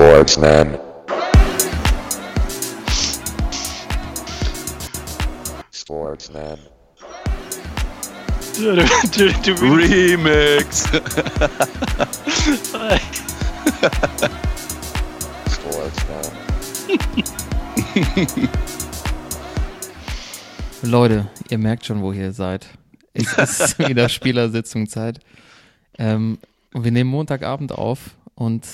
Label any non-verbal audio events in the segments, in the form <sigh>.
Sportsman. Sportsman. Du, du, du, du, Remix. Sportsman. Leute, ihr merkt schon, wo ihr seid. Es <laughs> ist wieder Spielersitzungzeit. Ähm, wir nehmen Montagabend auf und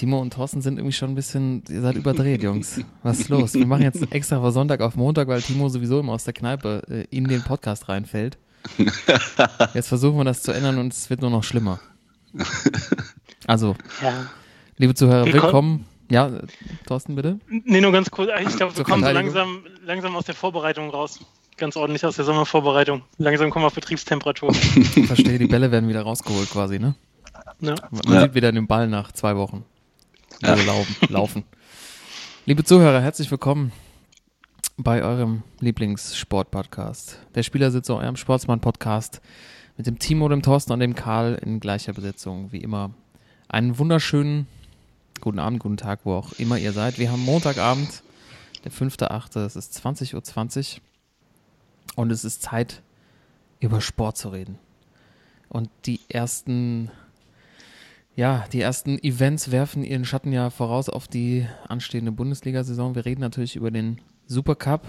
Timo und Thorsten sind irgendwie schon ein bisschen, ihr seid überdreht, Jungs. Was ist los? Wir machen jetzt extra von Sonntag auf Montag, weil Timo sowieso immer aus der Kneipe äh, in den Podcast reinfällt. <laughs> Jetzt versuchen wir das zu ändern und es wird nur noch schlimmer. Also, ja. liebe Zuhörer, Willkommen- willkommen. Ja, Thorsten, bitte. Nee, nur ganz kurz. Ich glaube, wir kommen so langsam, langsam aus der Vorbereitung raus. Ganz ordentlich aus der Sommervorbereitung. Langsam kommen wir auf Betriebstemperatur. Verstehe, die Bälle werden wieder rausgeholt quasi, ne? ne? Man Ja. sieht wieder den Ball nach zwei Wochen. Ja. Laufen. Liebe Zuhörer, herzlich willkommen bei eurem Lieblingssport-Podcast. Der Spieler eurem Sportsmann-Podcast mit dem Timo, dem Thorsten und dem Karl in gleicher Besetzung, wie immer. Einen wunderschönen guten Abend, guten Tag, wo auch immer ihr seid. Wir haben Montagabend, der 5.8., es ist 20.20 Uhr und es ist Zeit, über Sport zu reden. Und die ersten ja, die ersten Events werfen ihren Schatten ja voraus auf die anstehende Bundesliga-Saison. Wir reden natürlich über den Supercup.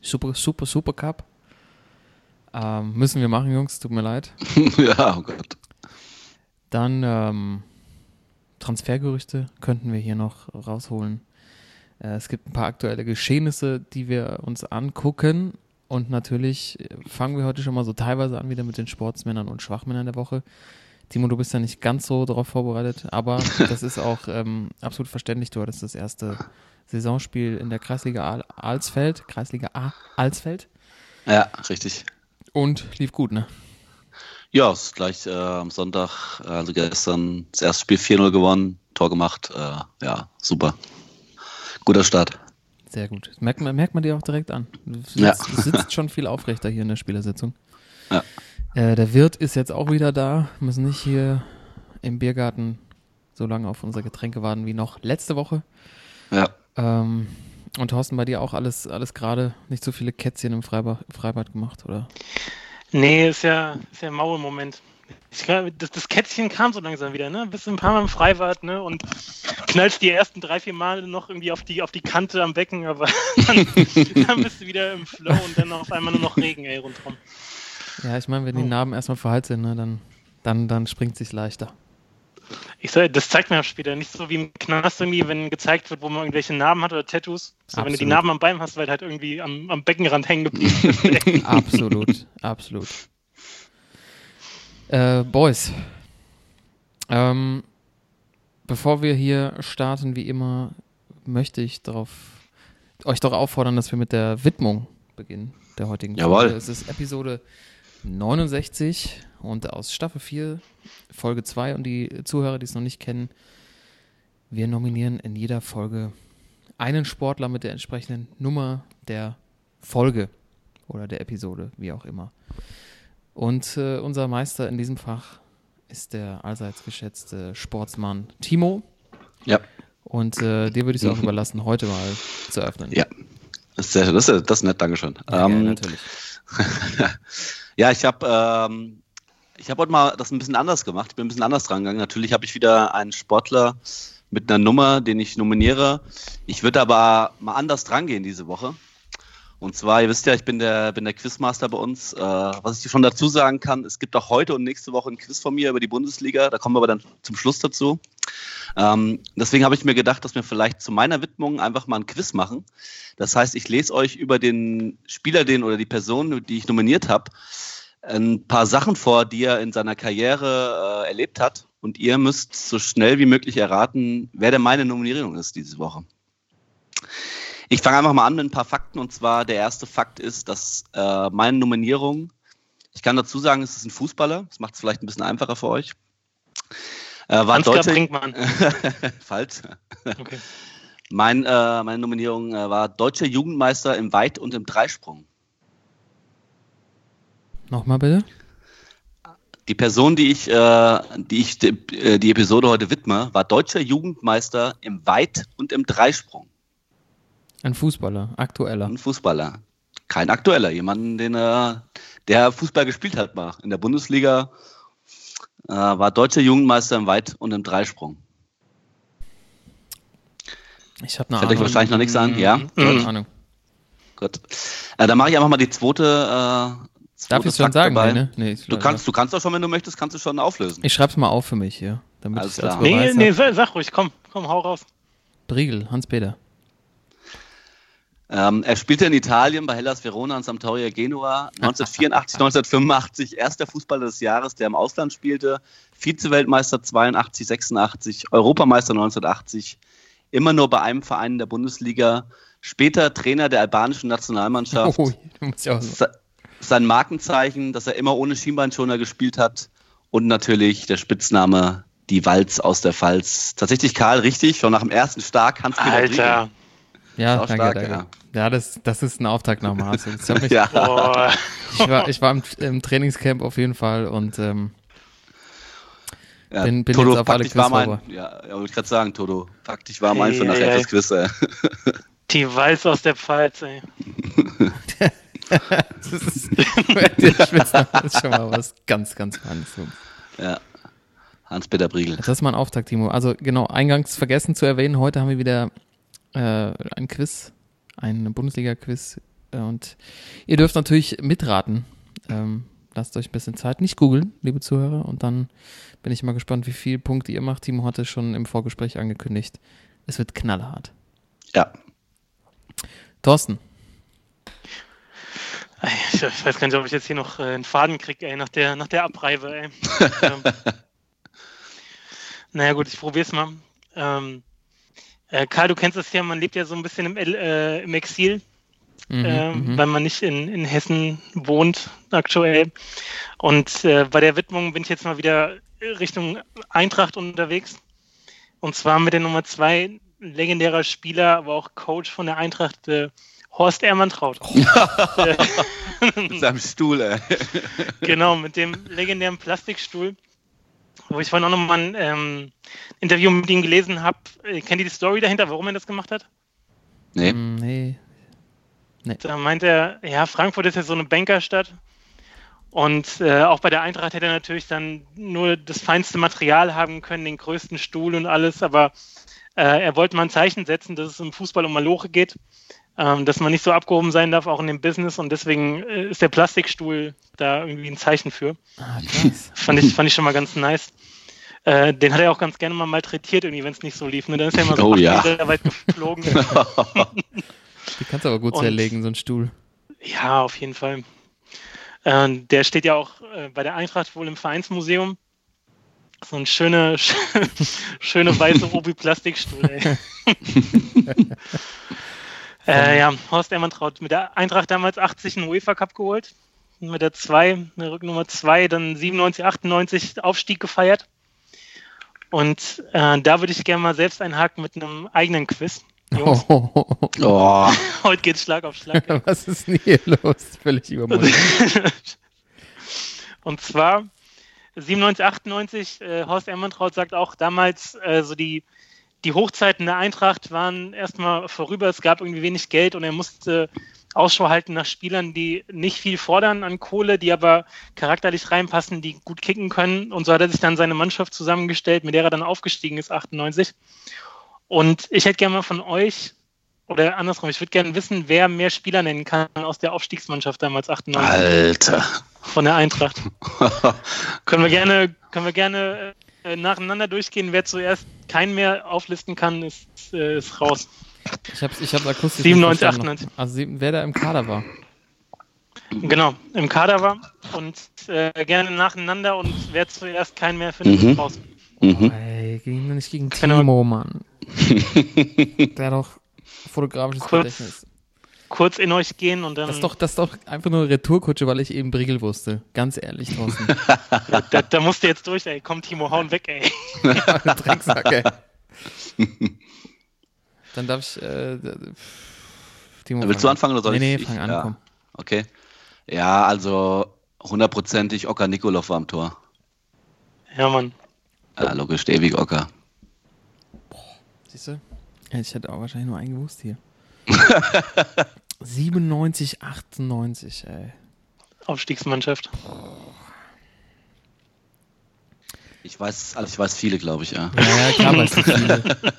Super, super, Super Cup. Ähm, müssen wir machen, Jungs, tut mir leid. <laughs> ja, oh Gott. Dann ähm, Transfergerüchte könnten wir hier noch rausholen. Äh, es gibt ein paar aktuelle Geschehnisse, die wir uns angucken. Und natürlich äh, fangen wir heute schon mal so teilweise an, wieder mit den Sportsmännern und Schwachmännern der Woche. Timo, du bist ja nicht ganz so darauf vorbereitet, aber <laughs> das ist auch ähm, absolut verständlich. Du hattest das erste Saisonspiel in der Kreisliga Alsfeld, Kreisliga A Alsfeld Ja, richtig. und lief gut, ne? Ja, es ist gleich äh, am Sonntag, äh, also gestern, das erste Spiel 4-0 gewonnen, Tor gemacht. Äh, ja, super. Guter Start. Sehr gut. Das merkt man, merkt man dir auch direkt an. Du sitzt, Ja. du sitzt schon viel aufrechter hier in der Spielersitzung. Ja. Äh, der Wirt ist jetzt auch wieder da. Müssen nicht hier im Biergarten so lange auf unsere Getränke warten wie noch letzte Woche. Ja. Ähm, und Thorsten, bei dir auch alles, alles gerade, nicht so viele Kätzchen im Freibad, Freibad gemacht, oder? Nee, ist ja, ist ja mau im Moment. Das, das Kätzchen kam so langsam wieder, ne? Bist ein paar Mal im Freibad, ne? Und knallst die ersten drei, vier Mal noch irgendwie auf die, auf die Kante am Becken, aber <laughs> dann, dann bist du wieder im Flow und dann auf einmal nur noch Regen, ey, rundherum. Ja, ich meine, wenn die Oh. Narben erstmal verheilt sind, ne, dann, dann, dann springt es sich leichter. Ich sag, das zeigt man ja später. Nicht so wie im Knast irgendwie, wenn gezeigt wird, wo man irgendwelche Narben hat oder Tattoos. So, wenn du die. Narben am Bein hast, weil du halt irgendwie am, am Beckenrand hängen geblieben bist. ey. <laughs> <laughs> Absolut, absolut. Äh, Boys, ähm, bevor wir hier starten, wie immer, möchte ich darauf, euch doch auffordern, dass wir mit der Widmung beginnen der heutigen Jawohl. Folge. Es ist Episode 69 und aus Staffel 4, Folge 2 und die Zuhörer, die es noch nicht kennen, wir nominieren in jeder Folge einen Sportler mit der entsprechenden Nummer der Folge oder der Episode, wie auch immer. Und äh, unser Meister in diesem Fach ist der allseits geschätzte Sportsmann Timo. Ja. Und äh, dir würde ich es auch überlassen, heute mal zu öffnen. Ja. Das ist, sehr, schön. das ist, das ist nett, Dankeschön. Ja, ähm, natürlich. <laughs> ja, ich habe ähm, ich hab heute mal das ein bisschen anders gemacht. Ich bin ein bisschen anders dran gegangen. Natürlich habe ich wieder einen Sportler mit einer Nummer, den ich nominiere. Ich würde aber mal anders dran gehen diese Woche. Und zwar, ihr wisst ja, ich bin der, bin der Quizmaster bei uns. Äh, was ich schon dazu sagen kann, es gibt auch heute und nächste Woche ein Quiz von mir über die Bundesliga. Da kommen wir aber dann zum Schluss dazu. Ähm, deswegen habe ich mir gedacht, dass wir vielleicht zu meiner Widmung einfach mal ein Quiz machen. Das heißt, ich lese euch über den Spieler, den oder die Person, die ich nominiert habe, ein paar Sachen vor, die er in seiner Karriere äh, erlebt hat. Und ihr müsst so schnell wie möglich erraten, wer denn meine Nominierung ist diese Woche. Ich fange einfach mal an mit ein paar Fakten. Und zwar der erste Fakt ist, dass äh, meine Nominierung, ich kann dazu sagen, es ist ein Fußballer. Das macht es vielleicht ein bisschen einfacher für euch. Äh, war Ansgar deutscher, Brinkmann. <laughs> falsch. Okay. Mein, äh, meine Nominierung äh, war deutscher Jugendmeister im Weit- und im Dreisprung. Nochmal bitte? Die Person, die ich, äh, die ich die, äh, die Episode heute widme, war deutscher Jugendmeister im Weit- und im Dreisprung. Ein Fußballer, aktueller. Ein Fußballer. Kein aktueller, jemanden, den er, der Fußball gespielt hat mal. In der Bundesliga äh, war deutscher Jugendmeister im Weit- und im Dreisprung. Ich habe eine Fällt euch Ahnung. wahrscheinlich noch nichts an, ja? Keine Ahnung. Gut. Äh, dann mache ich einfach mal die zweite. Äh, Darf zweite ich schon Fakt sagen? Nee, ne? nee, Du kannst, du kannst auch schon, wenn du möchtest, kannst du schon auflösen. Ich schreib's mal auf für mich hier. Damit Alles ich als klar. Nee, nee, sag ruhig, komm, komm, hau raus. Briegel, Hans-Peter. Ähm, er spielte in Italien bei Hellas Verona und Sampdoria Genua 1984, 1985 erster Fußballer des Jahres, der im Ausland spielte, Vize-Weltmeister 82, 86, Europameister 1980, immer nur bei einem Verein in der Bundesliga, später Trainer der albanischen Nationalmannschaft. <laughs> Oh, da muss ich auch Se- Sein Markenzeichen, dass er immer ohne Schienbeinschoner gespielt hat. Und natürlich der Spitzname die Walz aus der Pfalz. Tatsächlich Karl, richtig, schon nach dem ersten Stark Hans-Peter Alter. Ja, danke, stark, danke. ja. Ja, das, das ist ein Auftakt nach <laughs> mich, Ja. Ich war, ich war im, im Trainingscamp auf jeden Fall und ähm, Ja, Bin- bin Toto, jetzt auf alle faktisch war mein, Quiz ja, ja, wollte ich gerade sagen, Toto, faktisch war mein Ei, für ei, nachher ei. das Quiz. Ey. <laughs> Die Walz aus der Pfalz, ey. <laughs> das ist, Spitzname ist schon mal was ganz, ganz Feines. Ja. Hans-Peter Briegel. Das ist mal ein Auftakt, Timo. Also genau, eingangs vergessen zu erwähnen, heute haben wir wieder äh, ein Quiz, ein Bundesliga-Quiz äh, und ihr dürft natürlich mitraten. Ähm, lasst euch ein bisschen Zeit, nicht googeln, liebe Zuhörer, und dann bin ich mal gespannt, wie viele Punkte ihr macht. Timo hatte schon im Vorgespräch angekündigt, es wird knallhart. Ja. Thorsten, ich weiß gar nicht, ob ich jetzt hier noch äh, einen Faden kriege, ey, nach der, nach der Abreibe, ey. <laughs> ähm, naja, gut, ich probiere es mal. Ähm, äh, Karl, du kennst es ja, man lebt ja so ein bisschen im, äh, im Exil, Mhm, mhm. weil man nicht in, in Hessen wohnt aktuell. Und äh, bei der Widmung bin ich jetzt mal wieder Richtung Eintracht unterwegs. Und zwar mit der Nummer zwei legendärer Spieler, aber auch Coach von der Eintracht, äh, Horst Ermantraut. Äh, <laughs> <laughs> Mit seinem Stuhl, ey. Genau, mit dem legendären Plastikstuhl, wo ich vorhin auch nochmal ein ähm, Interview mit ihm gelesen habe. Äh, kennt ihr die Story dahinter, warum er das gemacht hat? Nee. Mm, nee. Da meint er, ja, Frankfurt ist ja so eine Bankerstadt. Und äh, auch bei der Eintracht hätte er natürlich dann nur das feinste Material haben können, den größten Stuhl und alles. Aber äh, er wollte mal ein Zeichen setzen, dass es im Fußball um Maloche geht, ähm, dass man nicht so abgehoben sein darf, auch in dem Business. Und deswegen äh, ist der Plastikstuhl da irgendwie ein Zeichen für. Ah, krass. <laughs> Fand ich, fand ich schon mal ganz nice. Äh, den hat er auch ganz gerne mal malträtiert, irgendwie, wenn es nicht so lief. Ne? Dann ist er immer so Oh, ja. Meter weit geflogen. <laughs> Die kannst du aber gut Und- zerlegen, so ein Stuhl. ja, auf jeden Fall. Äh, der steht ja auch äh, bei der Eintracht wohl im Vereinsmuseum. So ein schöne, <laughs> schöne weiße Obi-Plastikstuhl. ey. Äh, ja, Horst Emmertraut mit der Eintracht damals 80 einen UEFA Cup geholt. Mit der 2, der Rücknummer 2, dann 97, 98 Aufstieg gefeiert. Und äh, da würde ich gerne mal selbst einhaken mit einem eigenen Quiz. Jungs, <laughs> Oh, Oh, heute geht's Schlag auf Schlag. <laughs> was ist denn hier los? Völlig übermodern. <laughs> Und zwar 97, 98, äh, Horst Ermantraut sagt auch damals, äh, so die, die Hochzeiten der Eintracht waren erstmal vorüber, es gab irgendwie wenig Geld und er musste Ausschau halten nach Spielern, die nicht viel fordern an Kohle, die aber charakterlich reinpassen, die gut kicken können. Und so hat er sich dann seine Mannschaft zusammengestellt, mit der er dann aufgestiegen ist, 98. Und ich hätte gerne mal von euch, oder andersrum, ich würde gerne wissen, wer mehr Spieler nennen kann aus der Aufstiegsmannschaft damals 98 Alter. von der Eintracht. <laughs> können wir gerne, können wir gerne äh, nacheinander durchgehen. Wer zuerst keinen mehr auflisten kann, ist, äh, ist raus. Ich hab's, ich hab's akustisch 97, nicht verstanden. 98. Also wer da im Kader war. Genau, im Kader war und äh, gerne nacheinander und wer zuerst keinen mehr findet, Mhm. ist raus. Mhm. Ey, gegen, nicht gegen. Timo, Mann. <laughs> Der hat doch fotografisches Kurz. Gedächtnis. Kurz in euch gehen und dann Das ist doch, das ist doch einfach nur eine Retourkutsche, weil ich eben Briegel wusste. Ganz ehrlich, Thorsten. <laughs> da, da musst du jetzt durch, ey. Komm, Timo, hauen weg, ey. <laughs> Drecksack, ey. <laughs> Dann darf ich. Äh, Timo, Willst du anfangen oder soll nee, ich? Nee, fang ich, an, ja. komm. Okay. Ja, also hundertprozentig Oka Nikolov war am Tor. Ja, Mann. Ja, logisch, der ewige Ocker. Siehst du? Ja, ich hätte auch wahrscheinlich nur einen gewusst hier. 97, 98, ey. Aufstiegsmannschaft. Ich weiß, also ich weiß viele, glaube ich, ja. Ja, ja, klar, weißt du viele. <laughs>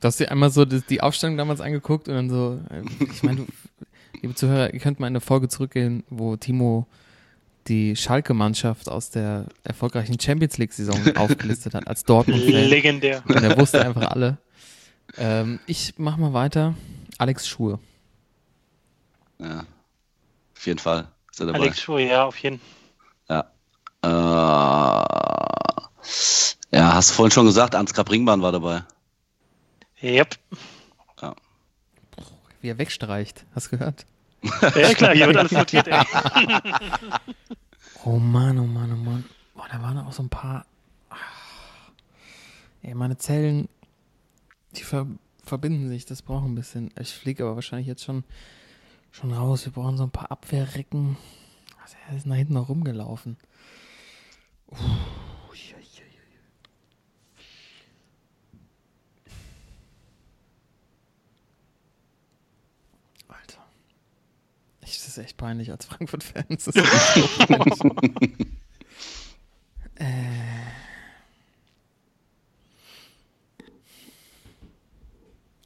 Du hast dir einmal so die, die Aufstellung damals angeguckt und dann so, äh, ich meine, du, liebe Zuhörer, ihr könnt mal in eine Folge zurückgehen, wo Timo die Schalke-Mannschaft aus der erfolgreichen Champions League-Saison <laughs> aufgelistet hat, als Dortmund-Fan. Legendär. Und er wusste einfach alle. Ähm, ich mach mal weiter. Alex Schuhe. Ja. Auf jeden Fall ist er dabei. Alex Schuhe, ja, auf jeden Ja. Äh, ja, hast du vorhin schon gesagt, Ansgar Bringbahn war dabei. Yep. Wie er wegstreicht. Hast du gehört? <laughs> Ja, klar, hier wird alles notiert, ey. <laughs> Oh Mann, oh Mann, oh Mann. Boah, da waren auch so ein paar. Ah. Ey, meine Zellen, die ver verbinden sich, das braucht ein bisschen. Ich fliege aber wahrscheinlich jetzt schon, schon raus. Wir brauchen so ein paar Abwehrrecken. Also, er ist nach hinten noch rumgelaufen. Ui. Alter. Ich, das ist echt peinlich als Frankfurt-Fan. Das ist echt so peinlich. äh.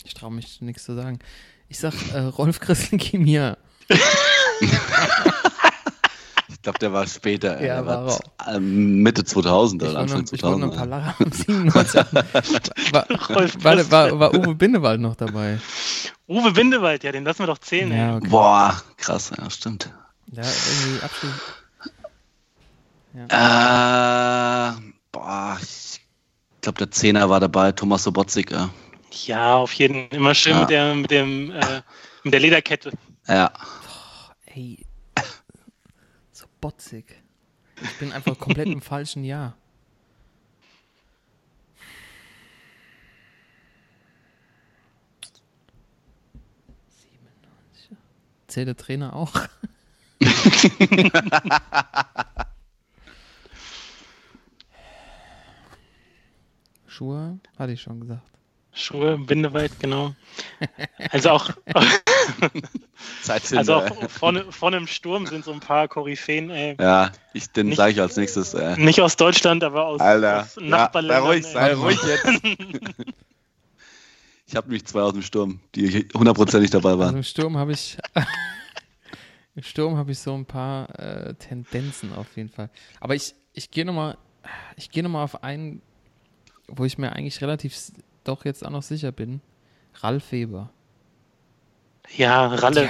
Ich traue mich nichts zu sagen. Ich sag äh, Rolf Christen Kimia. <laughs> Ich glaube, der war später. ey. Ja, der war war ähm, Mitte 2000 Ich oder war Anfang ich wollte noch ein 2000. paar Lacher am 97. war, Rolf war, war, war Uwe Bindewald noch dabei? Uwe Bindewald, ja, den lassen wir doch zählen, Ja, okay. Boah, krass, ja, stimmt. Ja, irgendwie Abschied. Äh, boah, ich glaube, der Zehner war dabei, Thomas Sobotzig. Ja. Ja, auf jeden Immer schön Ja. mit der, mit dem, äh, mit der Lederkette. ja. Ey, so botzig. Ich bin einfach komplett im <laughs> falschen Jahr. Zählt der Trainer auch? <laughs> Schuhe, hatte ich schon gesagt. Schuhe, Bindewald, genau. Also auch, <laughs> also auch vorne, vorne im Sturm sind so ein paar Koryphäen, ey. ja, ich, den sage ich als nächstes. Äh. Nicht aus Deutschland, aber aus, Alter, aus ja, Nachbarländern. sei ruhig, ey. sei ruhig <laughs> jetzt. Ich habe nämlich zwei aus dem Sturm, die hundertprozentig dabei Also waren. <laughs> im Sturm habe ich im Sturm habe ich so ein paar äh, Tendenzen auf jeden Fall. Aber ich, ich gehe nochmal ich gehe noch mal auf einen, wo ich mir eigentlich relativ doch jetzt auch noch sicher bin. Ralf Weber. Ja, Ralle.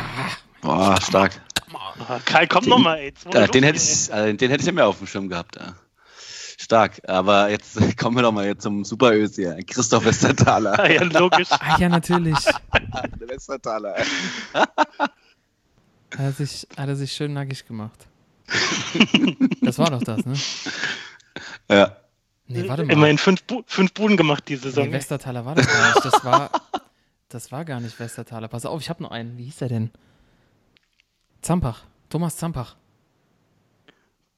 Boah, stark. Ah, Karl, komm nochmal, ey. Ja, den, hätte ich, äh, den hätte ich ja mehr auf dem Schirm gehabt. Ja. Stark. Aber jetzt <laughs> kommen wir doch mal jetzt zum Superös hier. Christoph Westerthaler. ey. <laughs> Ja, logisch. Ah ja, natürlich. <laughs> Der Westerthaler. ey. Hat er sich, hat er sich schön nackig gemacht. Das war doch das, ne? Ja. Nee, warte mal. Immerhin fünf, Bu fünf Buden gemacht diese Saison. Nee, Westerthaler war das gar nicht. Das war, <laughs> das war gar nicht Westerthaler. Pass auf, ich habe noch einen. Wie hieß er denn? Zampach. Thomas Zampach.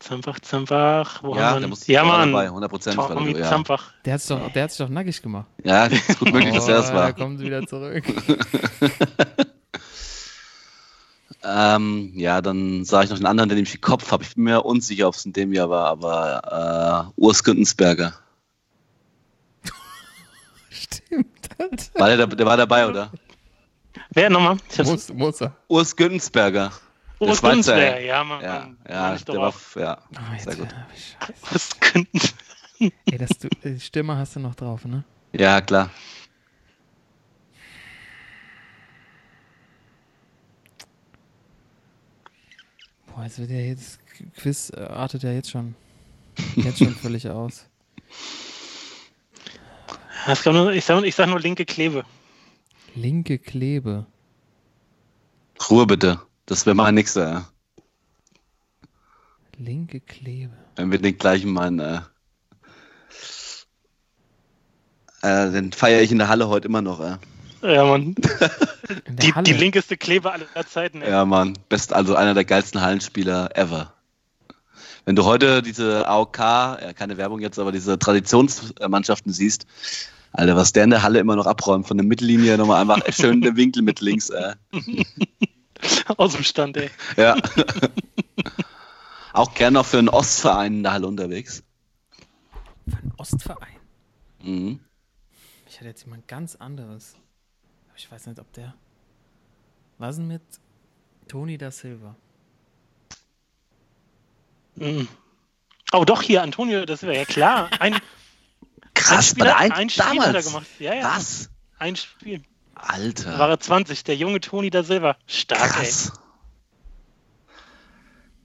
Zampach, Zampach. Wo Ja, haben wir der muss ja, der Mann. dabei, 100% war Tommy der, ja. Zampach. Der hat sich doch, der hat sich doch nackig gemacht. ja, <laughs> ist gut möglich, dass er das Oh, war. Da kommen sie wieder zurück. <laughs> Ähm, ja, dann sage ich noch den anderen, den ich im Kopf habe. Ich bin mir unsicher, ob es in dem Jahr war, aber äh, Urs Güntensberger. <laughs> Stimmt, Alter. War der, der war dabei, oder? Wer nochmal? Muss, muss er. Urs Güntensberger. Der Urs ey. Ja, Mann. Ja, ja, der war, auch. ja, Oh, sehr gut. Urs Günzler. Ey, das, du, die Stimme hast du noch drauf, ne? Ja, klar. Boah, jetzt wird ja jetzt, Quiz äh, artet ja jetzt schon, jetzt schon <laughs> völlig aus. Nur- Ich sag, ich sag nur linke Klebe. Linke Klebe. Ruhe bitte. Das wäre mal nix, äh, Linke Klebe. wenn wir den gleichen meinen. Äh, äh, den feiere ich in der Halle heute immer noch. Äh. Ja, Mann. <laughs> Die, die linkeste Klebe aller Zeiten. Ey. Ja, Mann. Best, also einer der geilsten Hallenspieler ever. wenn du heute diese AOK, ja, keine Werbung jetzt, aber diese Traditionsmannschaften siehst, Alter, was der in der Halle immer noch abräumt, von der Mittellinie nochmal einfach schön den Winkel mit links. Äh. <laughs> Aus dem Stand, ey. Ja. <laughs> Auch gern noch für einen Ostverein in der Halle unterwegs. Für einen Ostverein. Mhm. Ich hatte jetzt jemand ganz anderes. Ich weiß nicht, ob der. Was denn mit Toni da Silva? Mhm. Oh, doch, hier, Antonio, das wäre ja klar. Ein, <laughs> ein Krass, Spieler, bei der ein, ein Spiel hat er damals. gemacht. Ja, ja. Was? Ein Spiel. Alter. Da war er 20, der junge Toni da Silva. Stark, Krass.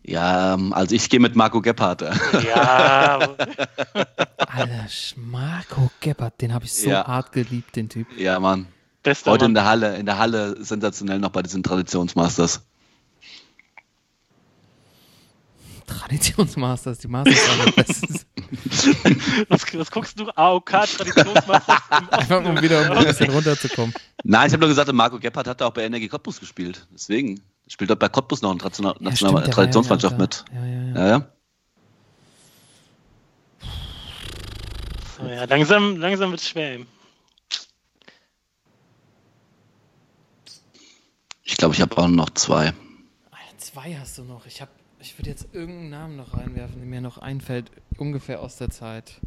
Ja, ähm, also ich gehe mit Marco Gebhardt. ey. Ja, <laughs> Alter, Marco Gebhardt, den habe ich so Ja. hart geliebt, den Typ. Ja, Mann. Bester Heute in Mann. der Halle, in der Halle sensationell noch bei diesen Traditionsmasters. Traditionsmasters, die Masters waren das Beste. <laughs> Was, was guckst du? AOK, Traditionsmeister <laughs> im Einfach um wieder um ein bisschen runterzukommen. Nein, ich habe nur gesagt, Marco Gebhardt hat auch bei Energie Cottbus gespielt. Deswegen spielt er bei Cottbus noch eine National Ja, National stimmt, der ja Traditionsmannschaft auch mit. da. Ja, ja, ja. Ja, ja. So, ja, langsam, langsam wird es schwer. Ey. Ich glaube, ich habe auch noch zwei. Zwei hast du noch. Ich, hab- ich würde jetzt irgendeinen Namen noch reinwerfen, der mir noch einfällt, ungefähr aus der Zeit.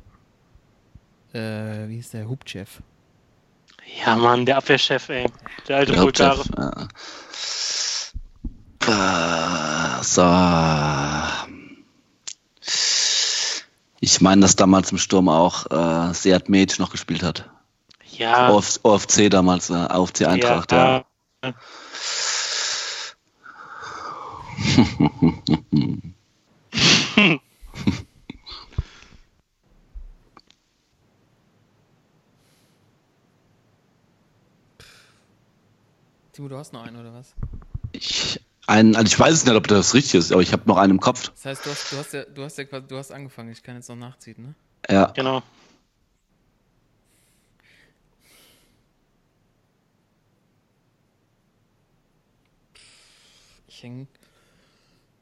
Äh, wie hieß der? Hubchev. Ja, Mann, der Abwehrchef, ey. Der alte Der Bulgare. Ja. So. Ich meine, dass damals im Sturm auch äh, Seat Med noch gespielt hat. Ja, OF, OFC damals, äh, AFC Eintracht, ja. ja. <laughs> Timo, du hast noch einen, oder was? Ich, ein, also ich weiß es nicht, ob das richtig ist, aber ich habe noch einen im Kopf. Das heißt, du hast, du hast ja, du hast ja quasi, du hast angefangen, ich kann jetzt noch nachziehen, ne? Ja. Genau. Ich häng,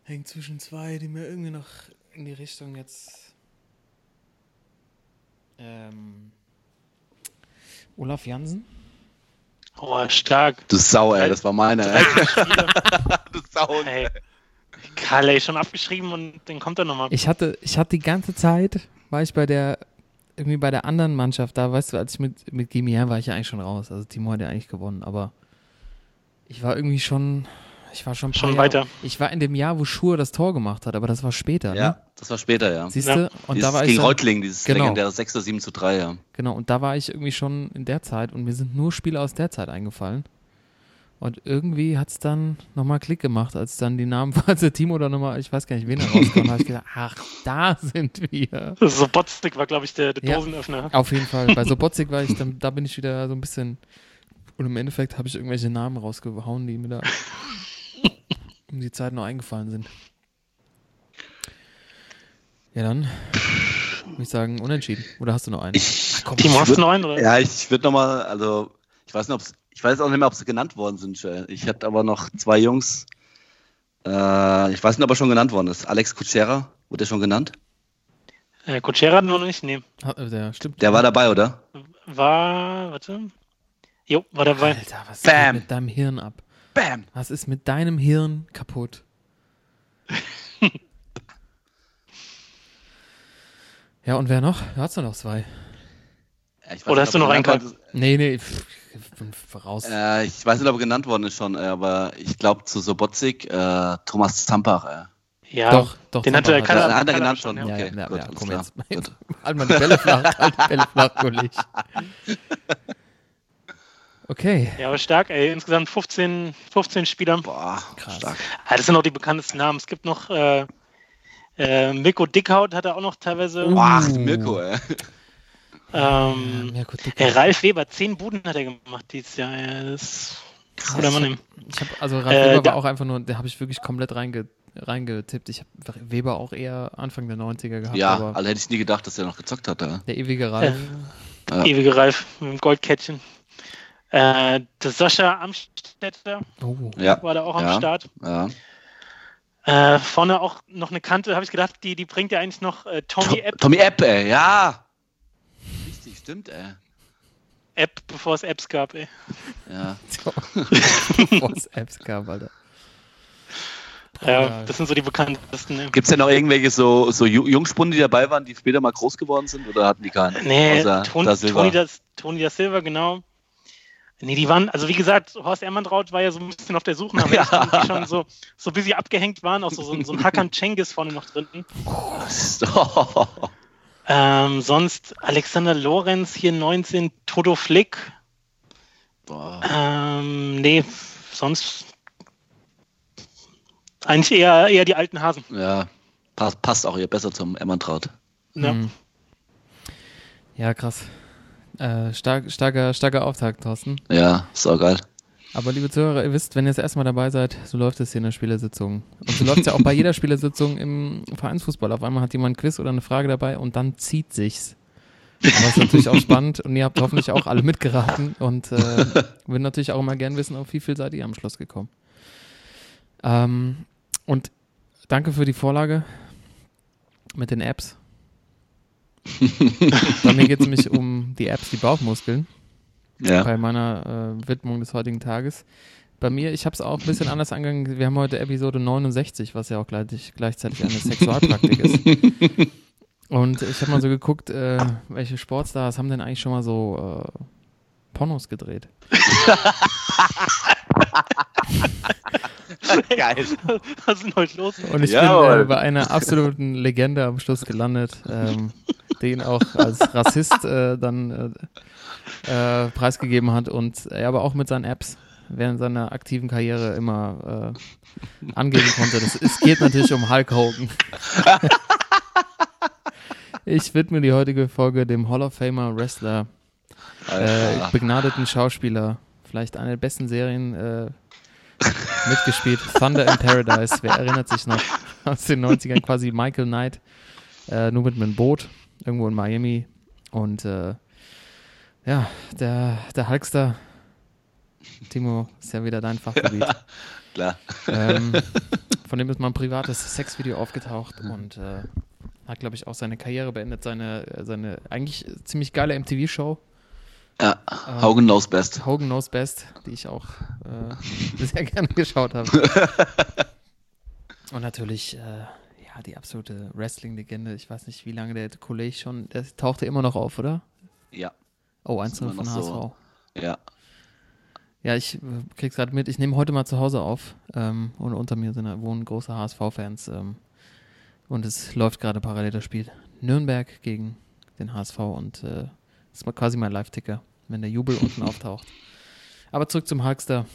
häng zwischen zwei, die mir irgendwie noch in die Richtung jetzt. Ähm, Olaf Jansen? Oh, stark. Du Sau, ey, das war meine. Ey. <laughs> Du Sau. Ey. Karl, ey, schon abgeschrieben und dann kommt er nochmal. Ich hatte, ich hatte die ganze Zeit, war ich bei der, irgendwie bei der anderen Mannschaft da, weißt du, als ich mit, mit Gimier war ich ja eigentlich schon raus. Also Timo hat ja eigentlich gewonnen, aber ich war irgendwie schon, ich war schon, Schon weiter. Ich war in dem Jahr, wo Schur das Tor gemacht hat, aber das war später, ne? Ja, das war später, ja. Siehst Ja. du? Und Dieses da war ich gegen dann, Reutling, dieses Genau. legendäre 6. 7 zu 3, ja. Genau, und da war ich irgendwie schon in der Zeit und mir sind nur Spiele aus der Zeit eingefallen. Und irgendwie hat es dann nochmal Klick gemacht, als dann die Namen, als der Timo dann nochmal, ich weiß gar nicht, wen er rauskam, habe ich gedacht, ach, da sind wir. So Botzig war, glaube ich, der, der Ja. Dosenöffner. Auf jeden Fall. Bei Sobotzig war ich, dann, da bin ich wieder so ein bisschen. Und im Endeffekt habe ich irgendwelche Namen rausgehauen, die mir da um die Zeit noch eingefallen sind. Ja, dann würde ich sagen, unentschieden. Oder hast du noch einen? Ich, komm, Timo, ich hast du würd- noch einen? Oder? Ja, ich würde nochmal, also ich weiß nicht, ob's, ich weiß auch nicht mehr, ob sie genannt worden sind. Ich hätte aber noch zwei Jungs. Äh, ich weiß nicht, ob er schon genannt worden ist. Alex Kutschera, wurde er schon genannt? Äh, Kutschera hat noch nicht nehmen. Ha- äh, der stimmt. Der war dabei, oder? War, warte. Jo, war dabei. Alter, was Bam. geht mit deinem Hirn ab? Bam! Was ist mit deinem Hirn kaputt? ja, und wer noch? Du hast du noch zwei. Ja, ich weiß Oder nicht, hast du noch einen, Nee, nee, pff, pff, raus. ist. Äh, ich weiß nicht, ob er genannt worden ist schon, äh, aber ich glaube zu Sobotzig, äh, Thomas Zampach. Äh. Ja, Doch, doch, Den hat er, hat kann er- er, hat er genannt schon, schon, ja. okay, ja, gut, ja, komm klar. jetzt. <laughs> Gut. halt mal die Bälle flach, halt die Bälle flach, Kollege. <laughs> Okay. Ja, aber stark, ey. Insgesamt 15, 15 Spieler. Boah, Krass. stark. Ah, das sind auch die bekanntesten Namen. Es gibt noch äh, äh, Mirko Dickhaut, hat er auch noch teilweise. Uh. Ach, Mirko, ey. Ähm, Ja, gut, äh, Ralf Weber, 10 Buden hat er gemacht dieses Jahr. Ja, das Krass. Oder man. Ich habe also Ralf Äh, Weber da- war auch einfach nur, der habe ich wirklich komplett reinge, reingetippt. Ich habe Weber auch eher Anfang der 90er gehabt, Ja, aber also hätte ich nie gedacht, dass er noch gezockt hat. Ja. der ewige Ralf. Äh, Ja. Ewige Ralf mit dem Goldkettchen. Äh, der Sascha Amstetter oh. Ja, war da auch am Ja. Start. ja. Äh, vorne auch noch eine Kante, habe ich gedacht, die, die bringt ja eigentlich noch äh, Tommy App, Tommy App, ey, ja. Richtig, stimmt, ey. App, bevor es Apps gab, ey. Ja. <laughs> Bevor <laughs> es Apps gab, Alter. Ja, das sind so die bekanntesten. Ne? Gibt es denn noch irgendwelche so, so Ju- Jungspunde, die dabei waren, die später mal groß geworden sind oder hatten die keinen? Nee, Außer Toni da Silva, genau. Nee, die waren, also wie gesagt, Horst Ermantraut war ja so ein bisschen auf der Suche nach <laughs> welchen, die schon so, so ein bisschen abgehängt waren, auch so, so, ein- so ein Hakan Cengiz vorne noch drin. Oh. <laughs> Ähm, sonst Alexander Lorenz hier 19, Toto Flick. Boah. Ähm, nee, sonst eigentlich eher, eher die alten Hasen. Ja, passt, passt auch hier besser zum Emmantraut. Ja. Mhm. Ja, krass. Äh, stark, starker, starker Auftakt, Thorsten. Ja, ist geil. Aber liebe Zuhörer, ihr wisst, wenn ihr das erste Mal dabei seid, so läuft es hier in der Spielersitzung. Und so läuft es ja auch bei jeder Spielersitzung im Vereinsfußball. Auf einmal hat jemand ein Quiz oder eine Frage dabei und dann zieht sich's. Aber ist natürlich auch spannend und ihr habt hoffentlich auch alle mitgeraten und äh, <laughs> würden natürlich auch immer gern wissen, auf wie viel seid ihr am Schluss gekommen. Ähm, und danke für die Vorlage mit den Apps. Bei mir geht es nämlich um die Apps, die Bauchmuskeln Ja. bei meiner äh, Widmung des heutigen Tages. Bei mir, ich habe es auch ein bisschen anders angegangen. Wir haben heute Episode 69, was ja auch gleich, gleichzeitig eine Sexualpraktik ist. <laughs> Und ich habe mal so geguckt, äh, welche Sportstars haben denn eigentlich schon mal so äh, Pornos gedreht? <laughs> <laughs> Geil. Was ist denn heute los? Und ich Jawohl. bin äh, bei einer absoluten Legende am Schluss gelandet, ähm, den auch als Rassist äh, dann äh, äh, preisgegeben hat und er aber auch mit seinen Apps während seiner aktiven Karriere immer äh, angeben konnte. Das, es geht natürlich um Hulk Hogan. <laughs> ich widme die heutige Folge dem Hall of Famer Wrestler, äh, begnadeten Schauspieler, vielleicht eine der besten Serien äh, <laughs> mitgespielt. Thunder in Paradise, wer erinnert sich noch aus den 90ern, quasi Michael Knight, äh, nur mit einem Boot, irgendwo in Miami. Und äh, ja, der, der Hulkster, Timo, ist ja wieder dein Fachgebiet. <laughs> Klar. ähm, von dem ist mal ein privates Sexvideo aufgetaucht und äh, hat, glaube ich, auch seine Karriere beendet, seine, seine eigentlich ziemlich geile MTV-Show. Ja, Ähm, Hogan knows best. Hogan Knows Best, die ich auch äh, <laughs> sehr gerne geschaut habe. <laughs> Und natürlich, äh, ja, die absolute Wrestling-Legende. Ich weiß nicht, wie lange der Kollege schon, der tauchte immer noch auf, oder? Ja, Oh, Ist 1 immer von HSV. so. ja. Ja, ich äh, krieg's gerade mit. Ich nehme heute mal zu Hause auf. Ähm, und unter mir sind, wohnen große HSV-Fans. Ähm, und es läuft gerade parallel das Spiel Nürnberg gegen den HSV. Und äh, das ist mal quasi mein Live-Ticker, wenn der Jubel unten <laughs> auftaucht. Aber zurück zum Hulkster.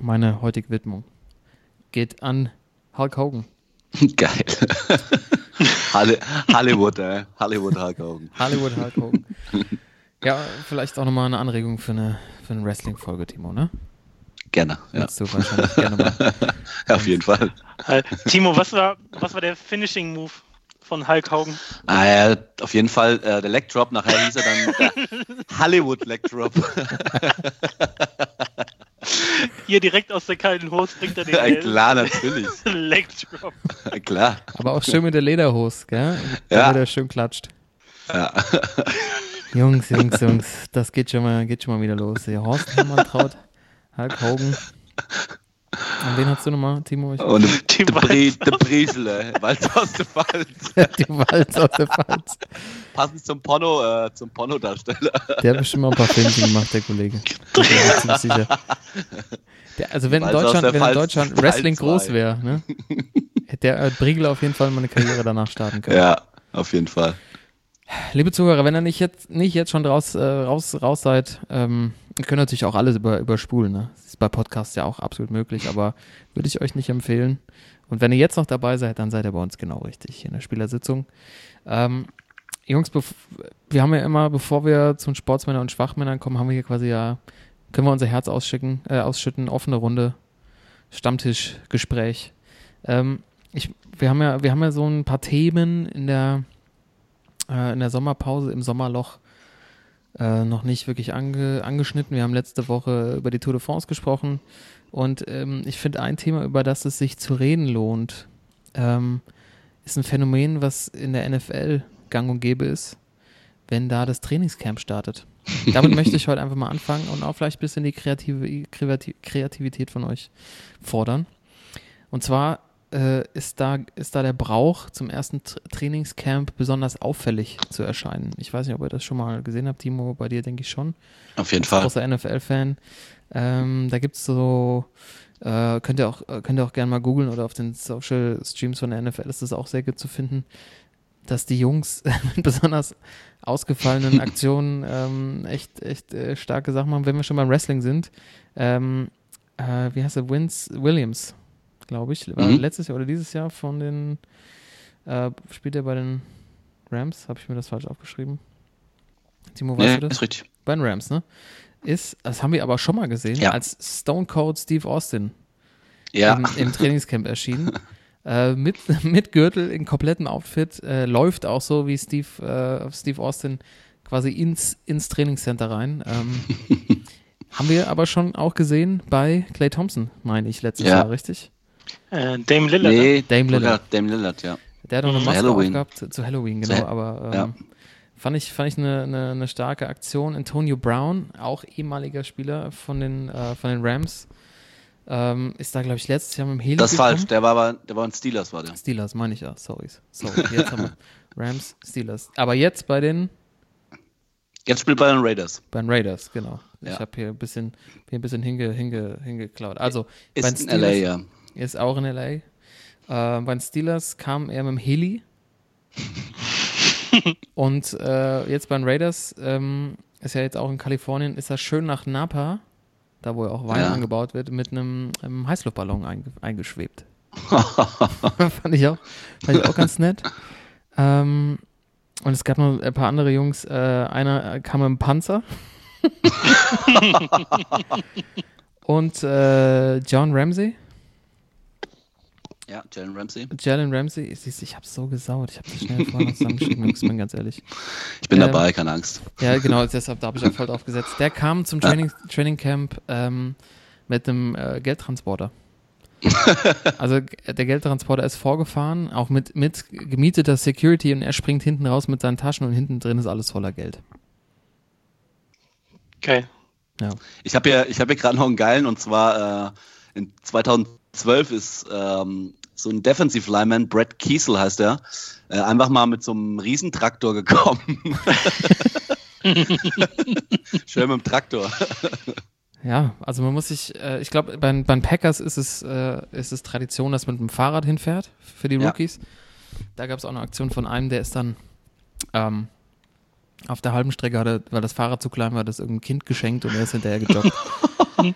Meine heutige Widmung geht an Hulk Hogan. <laughs> Geil. <laughs> Halle- Hollywood, ey. Hollywood Hulk Hogan. Hollywood Hulk Hogan. ja, vielleicht auch nochmal eine Anregung für eine, für eine Wrestling-Folge, Timo, ne? Gerne, ja. Willst du wahrscheinlich gerne mal. Auf jeden Fall. Äh, Timo, was war, was war der Finishing Move von Hulk Hogan? Ah, ja, auf jeden Fall äh, der Leg Drop. Nachher hieß er dann <laughs> der Hollywood Leg Drop. Hier direkt aus der kalten Hose bringt er den ja, klar, natürlich. <laughs> Leg Drop. klar. Aber auch schön mit der Lederhose, gell? Ja. Damit er schön klatscht. Ja. <laughs> Jungs, Jungs, Jungs, das geht schon mal, geht schon mal wieder los. Hier, Horst Hammann traut, Hulk Hogan. Und wen hast du nochmal, Timo? Ich, Und <laughs> Die der Brie- der Briesel, ey. Walz aus der Pfalz. <laughs> die Walz aus der Pfalz. Passend zum Porno, äh, zum Pornodarsteller. Der hat bestimmt mal ein paar Filmchen gemacht, der Kollege. Mir ziemlich sicher. Der, also wenn in Deutschland, der wenn in Deutschland Wrestling groß wäre, ne? Hätte der äh, Briegel auf jeden Fall mal eine Karriere danach starten können. Ja, auf jeden Fall. Liebe Zuhörer, wenn ihr nicht jetzt, nicht jetzt schon raus, äh, raus, raus seid, ähm, ihr könnt natürlich auch alles über, überspulen. Ne? Das ist bei Podcasts ja auch absolut möglich, aber würde ich euch nicht empfehlen. Und wenn ihr jetzt noch dabei seid, dann seid ihr bei uns genau richtig in der Spielersitzung. Ähm, Jungs, wir haben ja immer, bevor wir zu Sportsmännern und Schwachmännern kommen, haben wir hier quasi ja, können wir unser Herz ausschicken, äh, ausschütten, offene Runde, Stammtischgespräch. Ähm, ich, wir, haben ja, wir haben ja so ein paar Themen in der, äh, in der Sommerpause, im Sommerloch äh, noch nicht wirklich ange, angeschnitten. Wir haben letzte Woche über die Tour de France gesprochen und ähm, ich finde ein Thema, über das es sich zu reden lohnt, ähm, ist ein Phänomen, was in der NFL gang und gäbe ist, wenn da das Trainingscamp startet. Damit <laughs> möchte ich heute einfach mal anfangen und auch vielleicht ein bisschen die kreative, Kreativität von euch fordern. Und zwar äh, ist, da, ist da der Brauch zum ersten Tra Trainingscamp besonders auffällig zu erscheinen. Ich weiß nicht, ob ihr das schon mal gesehen habt, Timo, bei dir denke ich schon. Auf jeden Fall. Großer NFL-Fan. Ähm, da gibt es so, äh, könnt ihr auch, äh, könnt ihr auch gerne mal googeln oder auf den Social Streams von der NFL ist das auch sehr gut zu finden, dass die Jungs <laughs> mit besonders ausgefallenen Aktionen ähm, echt, echt äh, starke Sachen machen. Wenn wir schon beim Wrestling sind, ähm, äh, wie heißt er? Vince Williams, glaube ich, war Mhm. letztes Jahr oder dieses Jahr von den, äh, spielt er bei den Rams? Habe ich mir das falsch aufgeschrieben? Timo, weißt Ja, du das? ist richtig. bei den Rams, ne? Ist, das haben wir aber schon mal gesehen, Ja. als Stone Cold Steve Austin Ja. im, im Trainingscamp erschien. <laughs> äh, mit, <laughs> mit Gürtel in komplettem Outfit, äh, läuft auch so wie Steve, äh, Steve Austin quasi ins, ins Trainingscenter rein. Ähm, <laughs> haben wir aber schon auch gesehen bei Clay Thompson, meine ich, letztes Ja. Jahr, richtig? Äh, Dame Lillard. ne? Nee, Dame Lillard. Dame Lillard, ja. Der hat noch eine Zu Maske Halloween. aufgehabt, zu, zu Halloween, genau, Zu- aber ähm, ja. fand ich, fand ich eine, eine, eine starke Aktion. Antonio Brown, auch ehemaliger Spieler von den, äh, von den Rams, ähm, ist da, glaube ich, letztes Jahr mit dem Heli Das ist gekommen. falsch, der war aber, der war ein Steelers, war der. Steelers, meine ich ja, sorry. Sorry, jetzt haben wir <laughs> Rams, Steelers. Aber jetzt bei den, Jetzt spielt bei den Raiders. bei den Raiders, genau. Ich Ja. habe hier ein bisschen, hier ein bisschen hinge, hinge, hingeklaut. Also, bei den Ist in LA, ja. Ist auch in LA. Äh, bei den Steelers kam er mit dem Heli. <laughs> Und äh, jetzt bei den Raiders, ähm, ist ja jetzt auch in Kalifornien, ist er schön nach Napa, da wo ja auch Wein Ja. angebaut wird, mit einem, einem Heißluftballon einge eingeschwebt. <laughs> fand, ich auch, fand ich auch ganz nett. Ähm, und es gab noch ein paar andere Jungs. Äh, einer kam mit einem Panzer. <laughs> und äh, John Ramsey. Ja, Jalen Ramsey. Jalen Ramsey, siehst, du, ich hab's so gesaut. Ich hab das schnell vorher noch zusammengeschrieben, bin ganz ehrlich. Ich bin Ähm, dabei, keine Angst. Ja, genau, deshalb da habe ich auch voll drauf gesetzt. Der kam zum Training, Training Camp ähm, mit einem äh, Geldtransporter. <laughs> also der Geldtransporter ist vorgefahren, auch mit, mit gemieteter Security und er springt hinten raus mit seinen Taschen und hinten drin ist alles voller Geld. Geil. Ja. Ich habe ja, ich habe ja gerade noch einen geilen und zwar äh, in 2012 ist ähm, so ein Defensive Lineman, Brett Kiesel heißt er, äh, einfach mal mit so einem Riesentraktor gekommen. <laughs> Schön mit dem Traktor. Ja, also man muss sich, äh, ich glaube, bei, bei den Packers ist es, äh, ist es Tradition, dass man mit dem Fahrrad hinfährt für die Ja. Rookies. Da gab es auch eine Aktion von einem, der ist dann ähm, auf der halben Strecke, hatte, weil das Fahrrad zu klein war, das irgendein Kind geschenkt und er ist hinterher gejoggt. <laughs>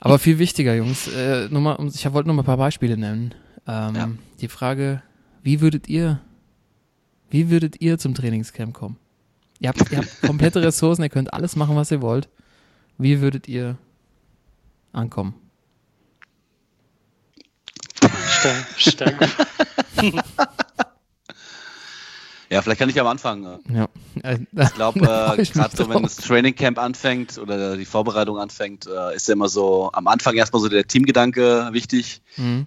Aber viel wichtiger, Jungs, äh, nur mal, ich wollte nur mal ein paar Beispiele nennen. Ähm, Ja. Die Frage, wie würdet ihr, wie würdet ihr zum Trainingscamp kommen? Ihr habt, ihr habt komplette Ressourcen, ihr könnt alles machen, was ihr wollt. Wie würdet ihr ankommen? Stark. stark. <laughs> Ja, vielleicht kann ich am Anfang. äh, Ja. <laughs> <laughs> Äh, Ich glaube, äh, gerade so, wenn das Training Camp anfängt oder die Vorbereitung anfängt, äh, ist ja immer so am Anfang erstmal so der Teamgedanke wichtig. Mhm.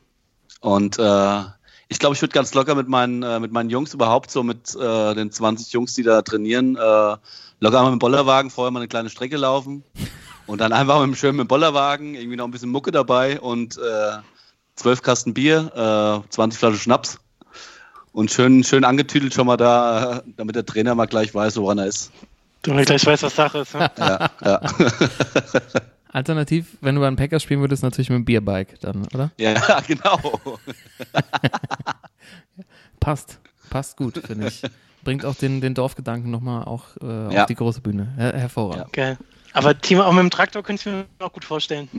Und äh, ich glaube, ich würde ganz locker mit meinen, äh, mit meinen Jungs überhaupt, so mit äh, den 20 Jungs, die da trainieren, äh, locker mal mit dem Bollerwagen vorher mal eine kleine Strecke laufen und dann einfach mit dem schönen mit dem Bollerwagen, irgendwie noch ein bisschen Mucke dabei und äh, 12 Kasten Bier, äh, 20 Flaschen Schnaps und schön, schön angetüdelt schon mal da, damit der Trainer mal gleich weiß, woran er ist. Du mir gleich weißt, was Sache ist. Ne? Ja, ja. <laughs> Alternativ, wenn du bei den Packers spielen würdest, natürlich mit dem Bierbike dann, oder? ja, <laughs> genau. <laughs> Passt. Passt gut, finde ich. Bringt auch den, den Dorfgedanken nochmal auch äh, Ja. auf die große Bühne. Her hervorragend. Geil. Aber Team auch mit dem Traktor könnte ich mir auch gut vorstellen.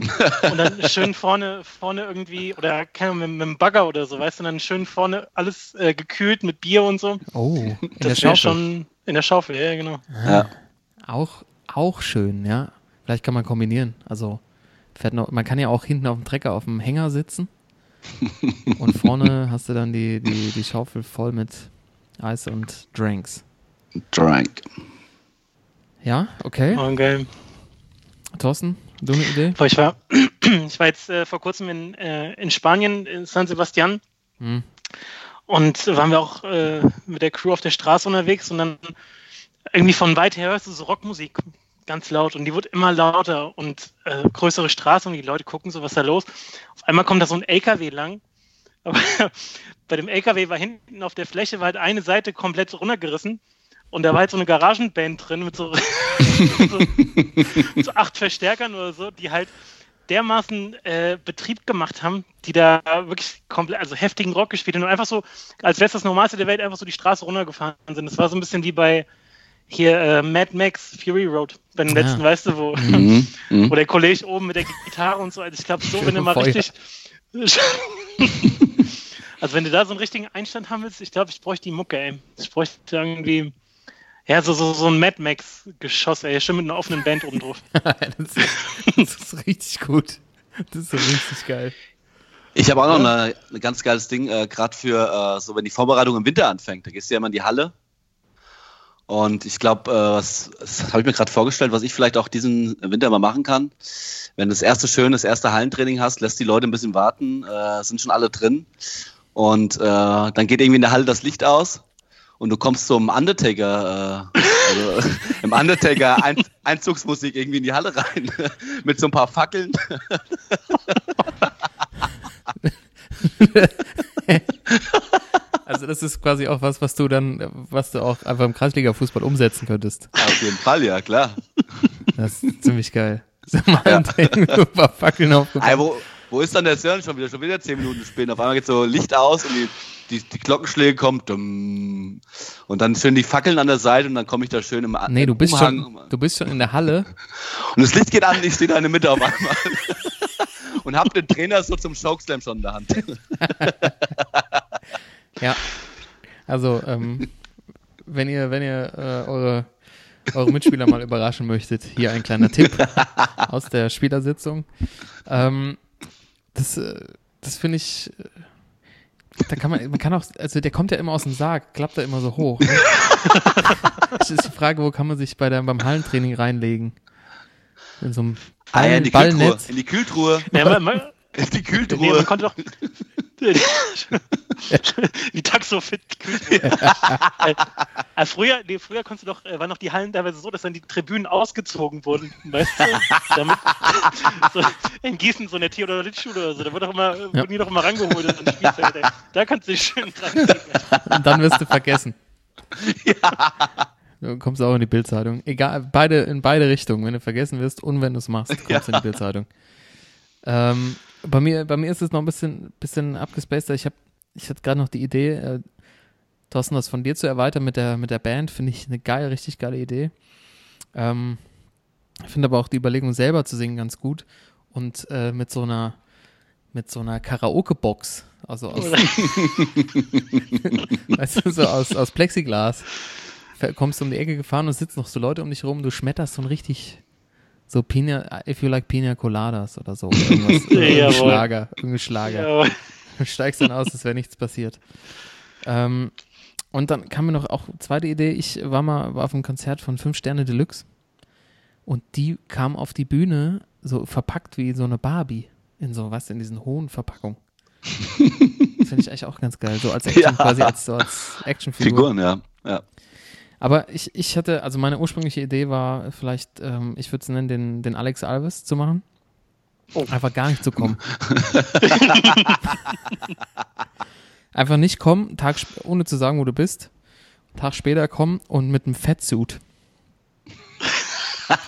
Und dann schön vorne, vorne irgendwie, oder keine Ahnung, mit, mit dem Bagger oder so, weißt du, dann schön vorne alles äh, gekühlt mit Bier und so. Oh, in der Das wäre Schaufel. schon in der Schaufel, ja, genau. Ja. Auch, auch schön, ja. Vielleicht kann man kombinieren. Also fährt noch, man kann ja auch hinten auf dem Trecker auf dem Hänger sitzen <laughs> und vorne hast du dann die, die, die Schaufel voll mit Eis und Drinks. Drank. Ja, okay. Oh, geil. Thorsten, du eine Idee? Boah, ich war, <clears throat> ich war jetzt äh, vor kurzem in, äh, in Spanien, in San Sebastian. Hm. Und waren wir auch äh, mit der Crew auf der Straße unterwegs und dann irgendwie von weit her hörst du so Rockmusik ganz laut und die wird immer lauter und äh, größere Straße und die Leute gucken so, was da los. Auf einmal kommt da so ein LKW lang. Aber <laughs> bei dem LKW war hinten auf der Fläche war halt eine Seite komplett runtergerissen und da war halt so eine Garagenband drin mit so, <laughs> so, so acht Verstärkern oder so, die halt dermaßen äh, Betrieb gemacht haben, die da wirklich komplett, also heftigen Rock gespielt haben und einfach so, als wäre es das Normalste der Welt, einfach so die Straße runtergefahren sind. Das war so ein bisschen wie bei hier äh, Mad Max Fury Road, bei den Ja. letzten, weißt du, wo, Mhm. <laughs> Mhm. wo der Kollege oben mit der Gitarre und so, also ich glaube, so, wenn du mal Feuer. richtig. <laughs> also, wenn du da so einen richtigen Einstand haben willst, ich glaube, ich bräuchte die Mucke, ey. Ich bräuchte irgendwie. Ja, so, so, so ein Mad Max-Geschoss, ey. Schön mit einer offenen Band oben drauf. <laughs> das, ist, das ist richtig gut. Das ist so richtig geil. Ich habe auch noch eine, ein ganz geiles Ding, äh, gerade für äh, so, wenn die Vorbereitung im Winter anfängt. Da gehst du ja immer in die Halle. Und ich glaube, äh, was das habe ich mir gerade vorgestellt, was ich vielleicht auch diesen Winter mal machen kann. Wenn du das erste schön, das erste Hallentraining hast, lässt die Leute ein bisschen warten, äh, sind schon alle drin. Und äh, dann geht irgendwie in der Halle das Licht aus und du kommst zum Undertaker, äh, also <laughs> im Undertaker -Ein Einzugsmusik irgendwie in die Halle rein <laughs> mit so ein paar Fackeln. Also das ist quasi auch was, was du dann, was du auch einfach im Kreisliga-Fußball umsetzen könntest. Auf jeden Fall, ja, klar. Das ist ziemlich geil. Sag <laughs> mal, so ein paar Fackeln aufgebaut. Wo, ist dann der Sören schon wieder? Schon wieder 10 Minuten später. Auf einmal geht so Licht aus und die, die, die Glockenschläge kommen. Dumm. Und dann schön die Fackeln an der Seite und dann komme ich da schön im Nee, du bist, Umhang. schon, du bist schon in der Halle. <laughs> Und das Licht geht an und ich stehe da in der Mitte auf einmal. <laughs> und hab den Trainer so zum Chokeslam schon in der Hand. <laughs> Ja. Also, ähm, wenn ihr, wenn ihr äh, eure, eure Mitspieler mal überraschen möchtet, hier ein kleiner Tipp aus der Spielersitzung. Ähm, das äh, das finde ich, äh, da kann man, man kann auch, also der kommt ja immer aus dem Sarg, klappt da immer so hoch. Ne? <laughs> Das ist die Frage, wo kann man sich bei der, beim Hallentraining reinlegen? In so einem Ah, ja, in die Kühltruhe. Ballnetz. In die Kühltruhe. Ja, man, man, In die nee, Kühltruhe. man konnte doch. <laughs> <laughs> Wie Taxofit. also früher, nee, früher konntest du doch, äh, waren noch die Hallen teilweise so, dass dann die Tribünen ausgezogen wurden, weißt du? Damit, so, in Gießen, so in der Theodor-Litt-Schule oder so, da wurde doch immer, äh, wurden die doch immer rangeholt in das Spielfeld. Ey. Da kannst du dich schön reinlegen. Und dann wirst du vergessen. Du kommst auch in die Bildzeitung. Egal, beide, in beide Richtungen. Wenn du vergessen wirst und wenn du es machst, kommst du in die Bildzeitung. Ähm, bei mir, bei mir ist es noch ein bisschen, bisschen abgespaceder. Ich habe, ich hatte gerade noch die Idee, äh, Thorsten, das von dir zu erweitern mit der, mit der Band, finde ich eine geile, richtig geile Idee. Ähm, ich finde aber auch die Überlegung selber zu singen ganz gut und äh, mit so einer, mit so einer Karaoke-Box, also aus, <laughs> weißt du, so aus, aus Plexiglas. Kommst um die Ecke gefahren und sitzen noch so Leute um dich rum, du schmetterst so ein richtig so Pina, if you like Pina Coladas oder so. Oder irgendwas, <laughs> irgendein Schlager, irgendein Schlager. Du steigst dann aus, als wäre nichts passiert. Ähm, und dann kam mir noch auch zweite Idee. Ich war mal war auf einem Konzert von Fünf Sterne Deluxe und die kam auf die Bühne so verpackt wie so eine Barbie in so was in diesen hohen Verpackungen. <laughs> Finde ich eigentlich auch ganz geil. So als Action, Ja. quasi als, so als Actionfigur. Figuren, ja. ja. Aber ich, ich hatte, also meine ursprüngliche Idee war vielleicht, ähm, ich würde es nennen, den, den Alex Alves zu machen. Oh. Einfach gar nicht zu kommen. <laughs> Einfach nicht kommen, Tag, ohne zu sagen, wo du bist. Tag später kommen und mit einem Fettsuit. <laughs>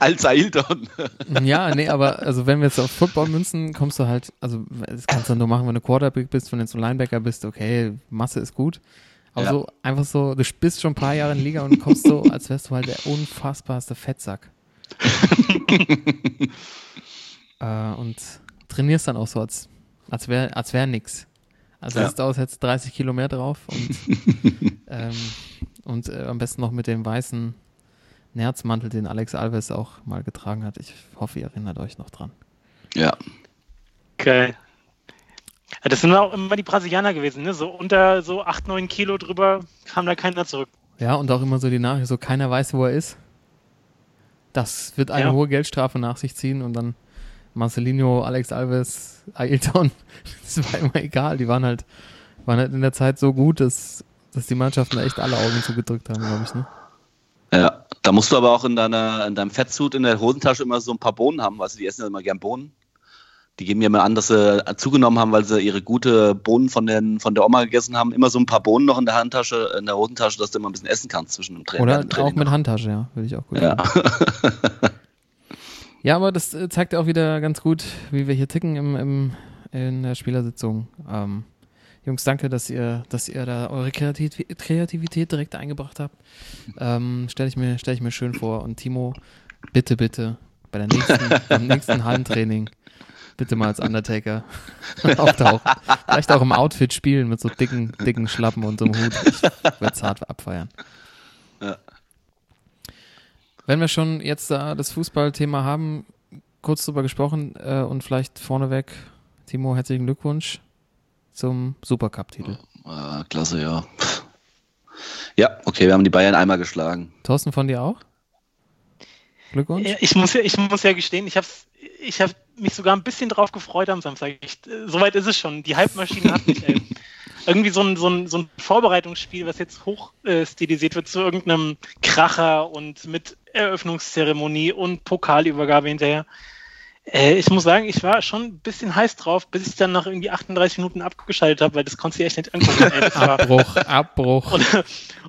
Als Ailton. Ja, nee, aber also wenn wir jetzt auf Football münzen, kommst du halt, also das kannst du nur machen, wenn du Quarterback bist, wenn du jetzt ein Linebacker bist, okay, Masse ist gut. Aber Ja. so einfach so, du bist schon ein paar Jahre in der Liga und kommst so, als wärst du halt der unfassbarste Fettsack. <laughs> äh, und trainierst dann auch so, als, als wäre als wär nix. Also Ja. aus, hättest 30 Kilo mehr drauf und, <laughs> ähm, und äh, am besten noch mit dem weißen Nerzmantel, den Alex Alves auch mal getragen hat. Ich hoffe, ihr erinnert euch noch dran. Ja. Geil. Ja, das sind auch immer die Brasilianer gewesen, ne? So unter so 8, 9 Kilo drüber kam da keiner zurück. Ja, und auch immer so die Nachricht, so keiner weiß, wo er ist. Das wird eine Ja. hohe Geldstrafe nach sich ziehen und dann Marcelinho, Alex Alves, Ailton, <laughs> das war immer egal. Die waren halt waren halt in der Zeit so gut, dass, dass die Mannschaften echt alle Augen zugedrückt haben, glaube ich. Ne? Ja, da musst du aber auch in deiner, in deinem Fettsuit in der Hosentasche immer so ein paar Bohnen haben, weißt du, die essen ja immer gern Bohnen. Die geben mir mal an, dass sie zugenommen haben, weil sie ihre gute Bohnen von, den, von der Oma gegessen haben. Immer so ein paar Bohnen noch in der Handtasche, in der Hosentasche, dass du immer ein bisschen essen kannst zwischen dem Tra Oder Training. auch mit Handtasche, ja, würde ich auch gut Ja. <laughs> Ja, aber das äh, zeigt ja auch wieder ganz gut, wie wir hier ticken im, im, in der Spielersitzung. Ähm, Jungs, danke, dass ihr, dass ihr da eure Kreativ Kreativität direkt eingebracht habt. Ähm, Stelle ich, mir- stell ich mir schön vor. Und Timo, bitte, bitte, bei der nächsten, <laughs> beim nächsten Hallentraining, bitte mal als Undertaker <laughs> auftauchen. Vielleicht auch im Outfit spielen mit so dicken, dicken Schlappen und so einem Hut. Ich würde es hart abfeiern. Ja. Wenn wir schon jetzt da das Fußballthema haben, kurz drüber gesprochen äh, und vielleicht vorneweg, Timo, herzlichen Glückwunsch zum Supercup-Titel. Ah, klasse, ja. Ja, okay, wir haben die Bayern einmal geschlagen. Thorsten von dir auch? Glückwunsch? Ja, Ich muss ja, ich muss ja gestehen, ich habe ich hab mich sogar ein bisschen drauf gefreut am Samstag. Ich, äh, Soweit ist es schon. Die Halbmaschine hat mich. Ey. <laughs> Irgendwie so ein, so, ein, so ein Vorbereitungsspiel, was jetzt hoch äh, stilisiert wird zu irgendeinem Kracher und mit Eröffnungszeremonie und Pokalübergabe hinterher. Äh, ich muss sagen, ich war schon ein bisschen heiß drauf, bis ich dann nach irgendwie 38 Minuten abgeschaltet habe, weil das konnte ich echt nicht angucken. <laughs> Abbruch, Abbruch. und,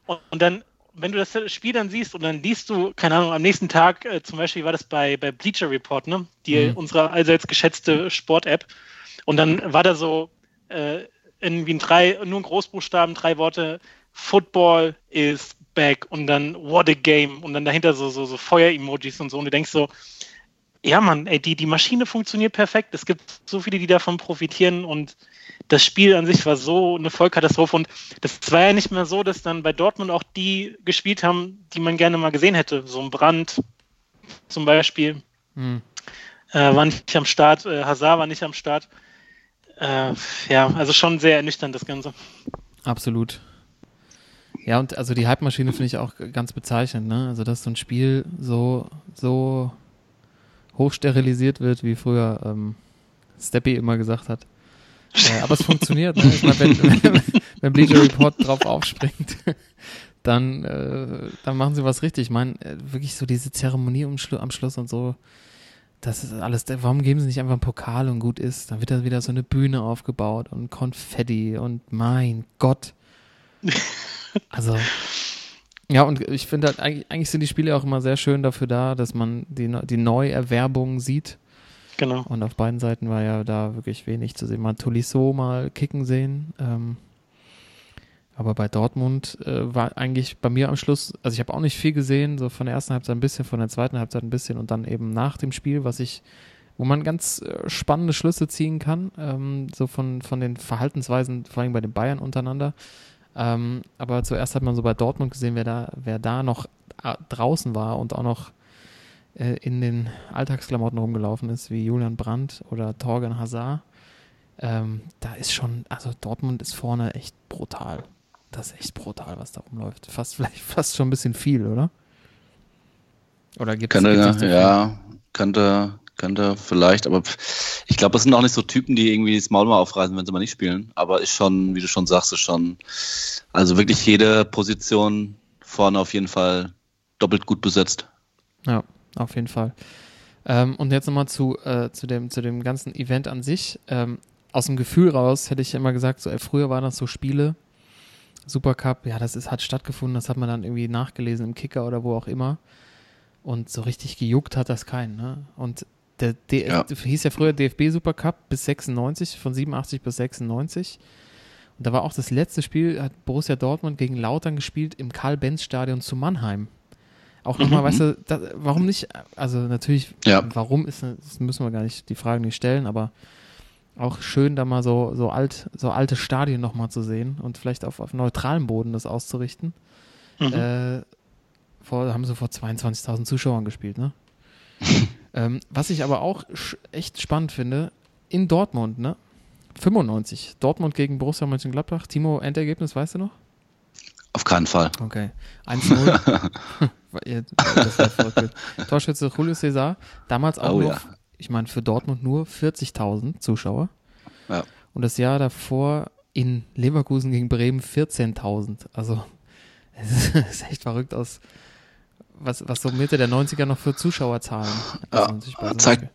und, und dann, wenn du das Spiel dann siehst und dann liest du, keine Ahnung, am nächsten Tag, äh, zum Beispiel war das bei, bei Bleacher Report, ne? Die Mhm. unsere allseits geschätzte Sport-App. Und dann war da so äh, irgendwie ein drei, nur in Großbuchstaben, drei Worte, Football is back und dann what a game und dann dahinter so, so, so Feuer-Emojis und so. Und du denkst so, ja, Mann, ey, die, die Maschine funktioniert perfekt. Es gibt so viele, die davon profitieren und das Spiel an sich war so eine Vollkatastrophe und das war ja nicht mehr so, dass dann bei Dortmund auch die gespielt haben, die man gerne mal gesehen hätte. So ein Brand zum Beispiel Hm. äh, war nicht am Start, äh, Hazard war nicht am Start. Äh, ja, also schon sehr ernüchternd das Ganze. Absolut. Ja, und also die Halbmaschine finde ich auch ganz bezeichnend, ne? Also, dass so ein Spiel so, so hochsterilisiert wird, wie früher ähm, Steppy immer gesagt hat. Äh, <laughs> aber es funktioniert, ne? Ich meine, wenn, <laughs> wenn, wenn Bleacher Report drauf aufspringt, <laughs> dann, äh, dann machen sie was richtig. Ich meine, äh, wirklich so diese Zeremonie am, Schlu am Schluss und so, das ist alles, warum geben sie nicht einfach einen Pokal und gut ist? Dann wird da wieder so eine Bühne aufgebaut und Konfetti und mein Gott. Also, ja, und ich finde halt, eigentlich, eigentlich sind die Spiele auch immer sehr schön dafür da, dass man die, die Neuerwerbung sieht. Genau. Und auf beiden Seiten war ja da wirklich wenig zu sehen. Man hat Tolisso mal kicken sehen. Ähm, aber bei Dortmund äh, war eigentlich bei mir am Schluss, also ich habe auch nicht viel gesehen, so von der ersten Halbzeit ein bisschen, von der zweiten Halbzeit ein bisschen und dann eben nach dem Spiel, was ich, wo man ganz äh, spannende Schlüsse ziehen kann, ähm, so von, von den Verhaltensweisen, vor allem bei den Bayern untereinander. Ähm, aber zuerst hat man so bei Dortmund gesehen, wer da, wer da noch äh, draußen war und auch noch äh, in den Alltagsklamotten rumgelaufen ist, wie Julian Brandt oder Torgan Hazard. Ähm, da ist schon, also Dortmund ist vorne echt brutal. Das ist echt brutal, was da rumläuft. Fast <laughs> vielleicht fast schon ein bisschen viel, oder? Oder gibt es ja, könnte, könnte vielleicht, aber ich glaube, das sind auch nicht so Typen, die irgendwie das Maul mal aufreißen, wenn sie mal nicht spielen. Aber ist schon, wie du schon sagst, ist schon, also wirklich jede Position vorne auf jeden Fall doppelt gut besetzt. Ja, auf jeden Fall. Ähm, und jetzt nochmal zu, äh, zu, dem, zu dem ganzen Event an sich. Ähm, aus dem Gefühl raus hätte ich immer gesagt, so, ey, früher waren das so Spiele, Supercup, ja, das ist, hat stattgefunden, das hat man dann irgendwie nachgelesen im Kicker oder wo auch immer. Und so richtig gejuckt hat das keinen. Ne? Und der, der Ja. hieß ja früher DFB Supercup bis 96, von 87 bis 96. Und da war auch das letzte Spiel, hat Borussia Dortmund gegen Lautern gespielt im Karl-Benz-Stadion zu Mannheim. Auch nochmal, Mhm. weißt du, da, warum nicht, also natürlich, Ja. warum ist, das müssen wir gar nicht die Fragen nicht stellen, aber auch schön, da mal so, so alt, so alte Stadien nochmal zu sehen und vielleicht auf, auf neutralem Boden das auszurichten. Mhm. Äh, vor, haben sie vor 22.000 Zuschauern gespielt, ne? <laughs> ähm, was ich aber auch echt spannend finde, in Dortmund, ne? 95, Dortmund gegen Borussia Mönchengladbach. Timo, Endergebnis, weißt du noch? Auf keinen Fall. Okay. 1-0. <laughs> <laughs> Ja, das war verrückt. Torschütze Julio Cesar. Damals auch Oh nur, ja. ich meine, für Dortmund nur 40.000 Zuschauer. Ja. Und das Jahr davor in Leverkusen gegen Bremen 14.000. Also, <laughs> es ist echt verrückt aus, was, was so Mitte der 90er noch für Zuschauerzahlen. Ja, Also so zeigt-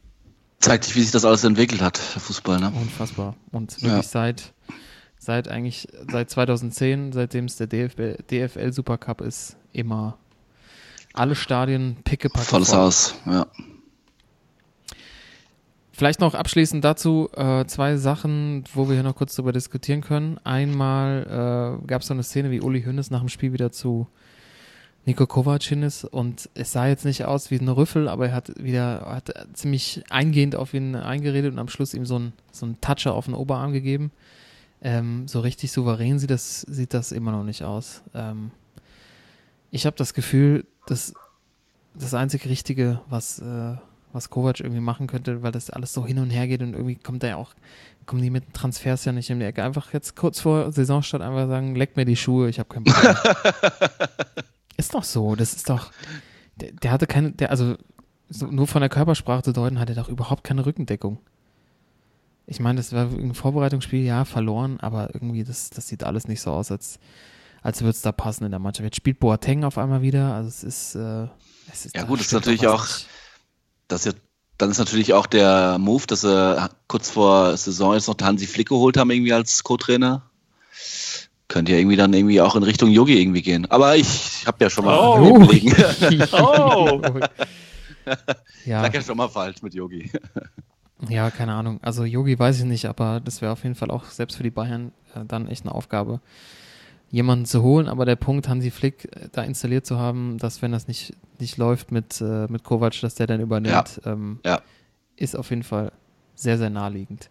Zeigt sich, wie sich das alles entwickelt hat, der Fußball, ne? Unfassbar. Und Ja. wirklich seit, seit eigentlich, seit 2010, seitdem es der DFL, DFL Supercup ist, immer alle Stadien pickepacke Volles voll. Haus, ja. Vielleicht noch abschließend dazu äh, zwei Sachen, wo wir hier noch kurz drüber diskutieren können. Einmal äh, gab es so eine Szene, wie Uli Hoeneß nach dem Spiel wieder zu Nico Kovac hin ist und es sah jetzt nicht aus wie ein Rüffel, aber er hat wieder hat ziemlich eingehend auf ihn eingeredet und am Schluss ihm so ein so ein Toucher auf den Oberarm gegeben. Ähm, so richtig souverän sieht das sieht das immer noch nicht aus. Ähm, ich habe das Gefühl, dass das einzig Richtige, was äh, was Kovac irgendwie machen könnte, weil das alles so hin und her geht und irgendwie kommt er ja auch, kommen die mit Transfers ja nicht in die Ecke. Einfach jetzt kurz vor Saisonstart einfach sagen, leck mir die Schuhe, ich habe keinen Bock <laughs> ist doch so, das ist doch, der, der hatte keine, der, also so, nur von der Körpersprache zu deuten, hat er doch überhaupt keine Rückendeckung. Ich meine, das war ein Vorbereitungsspiel, ja, verloren, aber irgendwie, das, das sieht alles nicht so aus, als, als würde es da passen in der Mannschaft. Jetzt spielt Boateng auf einmal wieder, also es ist, äh, es ist Ja gut, das ist natürlich auch- nicht. Das ist ja, dann ist natürlich auch der Move, dass sie kurz vor Saison jetzt noch Hansi Flick geholt haben, irgendwie als Co-Trainer. Könnte ja irgendwie dann irgendwie auch in Richtung Yogi irgendwie gehen. Aber ich habe ja schon mal Oh. <laughs> <laughs> Oh. ja. Sag ja schon mal falsch mit Yogi. Ja, keine Ahnung. Also Yogi weiß ich nicht, aber das wäre auf jeden Fall auch selbst für die Bayern äh, dann echt eine Aufgabe, jemanden zu holen. Aber der Punkt, Hansi Flick äh, da installiert zu haben, dass wenn das nicht, nicht läuft mit, äh, mit Kovac, dass der dann übernimmt, ähm, Ja. ist auf jeden Fall sehr, sehr naheliegend.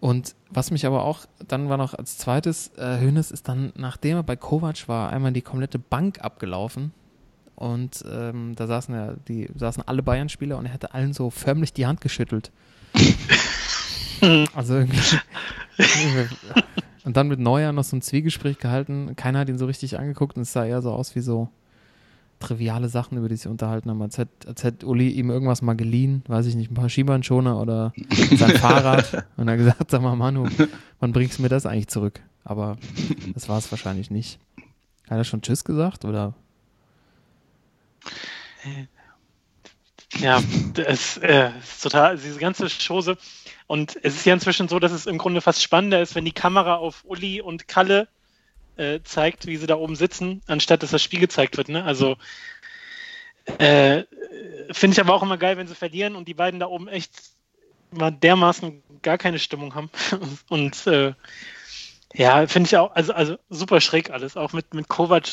Und was mich aber auch, dann war noch als zweites, äh, Hönes ist dann, nachdem er bei Kovac war, einmal die komplette Bank abgelaufen. Und ähm, da saßen ja, die saßen alle Bayern-Spieler und er hätte allen so förmlich die Hand geschüttelt. <laughs> also irgendwie. und dann mit Neuer noch so ein Zwiegespräch gehalten. Keiner hat ihn so richtig angeguckt und es sah eher so aus wie so triviale Sachen, über die sie unterhalten haben. Als hätte, als hätte Uli ihm irgendwas mal geliehen, weiß ich nicht, ein paar Skibahnschoner oder sein <laughs> Fahrrad. Und er hat gesagt, sag mal, Manu, wann bringst du mir das eigentlich zurück? Aber das war es wahrscheinlich nicht. Hat er schon Tschüss gesagt oder? Ja, das äh, ist total, diese ganze Chose. Und es ist ja inzwischen so, dass es im Grunde fast spannender ist, wenn die Kamera auf Uli und Kalle äh, zeigt, wie sie da oben sitzen, anstatt dass das Spiel gezeigt wird. Ne? Also äh, finde ich aber auch immer geil, wenn sie verlieren und die beiden da oben echt mal dermaßen gar keine Stimmung haben. <laughs> und äh, ja, finde ich auch, also, also super schräg alles, auch mit, mit Kovac.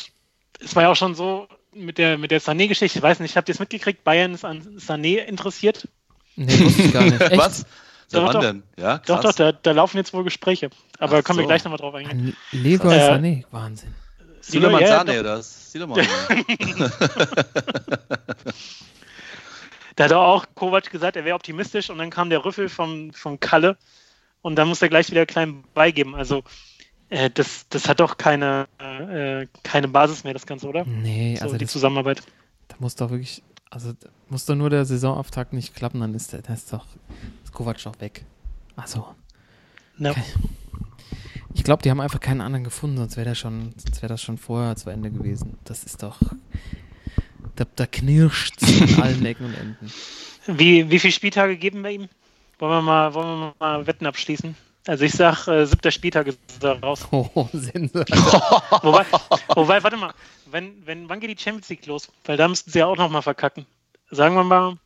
Es war ja auch schon so mit der, mit der Sané-Geschichte, ich weiß nicht, habt ihr es mitgekriegt? Bayern ist an Sané interessiert? Nee, wusste ich gar nicht. <laughs> Echt? Was? Doch, Mann doch. denn? Ja, Doch, krass. doch, da, da laufen jetzt wohl Gespräche. Aber Ach kommen wir so. gleich nochmal drauf eingehen. Ein Leroy Äh, Sané, Wahnsinn. Suleiman Ja, Sané, doch. das. Suleiman. <laughs> Da hat auch Kovac gesagt, er wäre optimistisch und dann kam der Rüffel vom, vom Kalle und dann muss er gleich wieder klein beigeben. Also äh, das, das hat doch keine, äh, keine Basis mehr, das Ganze, oder? Nee, So, also die das, Zusammenarbeit. da muss doch wirklich, also muss doch nur der Saisonauftakt nicht klappen, dann ist der, dann ist doch ist Kovac doch weg. Also, Ja. ich glaube, die haben einfach keinen anderen gefunden, sonst wäre das schon, sonst wäre das schon vorher zu Ende gewesen. Das ist doch, da, da knirscht an <laughs> allen Ecken und Enden. Wie, wie viele Spieltage geben wir ihm? Wollen wir mal, wollen wir mal Wetten abschließen? Also ich sag, äh, siebter Spieltag ist er raus. <laughs> Oh, Sense. <laughs> wobei, wobei, warte mal, wenn, wenn, wann geht die Champions League los? Weil da müssten sie ja auch nochmal verkacken. Sagen wir mal,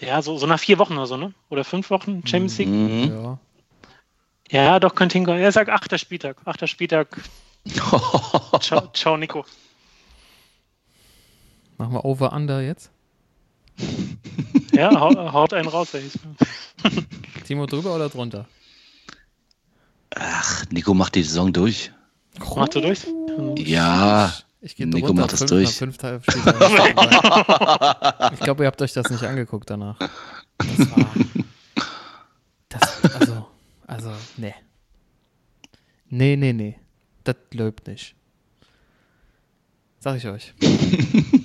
ja, so, so nach vier Wochen oder so, ne? Oder fünf Wochen Champions League? Mhm. Ja. Ja, doch, könnte hinkommen. Er sagt achter Spieltag. Achter Spieltag. <laughs> Ciao, ciao Nico. Machen wir Over-Under jetzt? Ja, hau, haut einen raus, ey. <laughs> Timo drüber oder drunter? Ach, Nico macht die Saison durch. Macht er durch? Ja. Ich gehe Nico drunter, macht das durch. fünf <laughs> ich glaube, ihr habt euch das nicht angeguckt danach. Das war. Das, also, also, nee. Nee, nee, nee. Das läuft nicht. Sag ich euch. <laughs>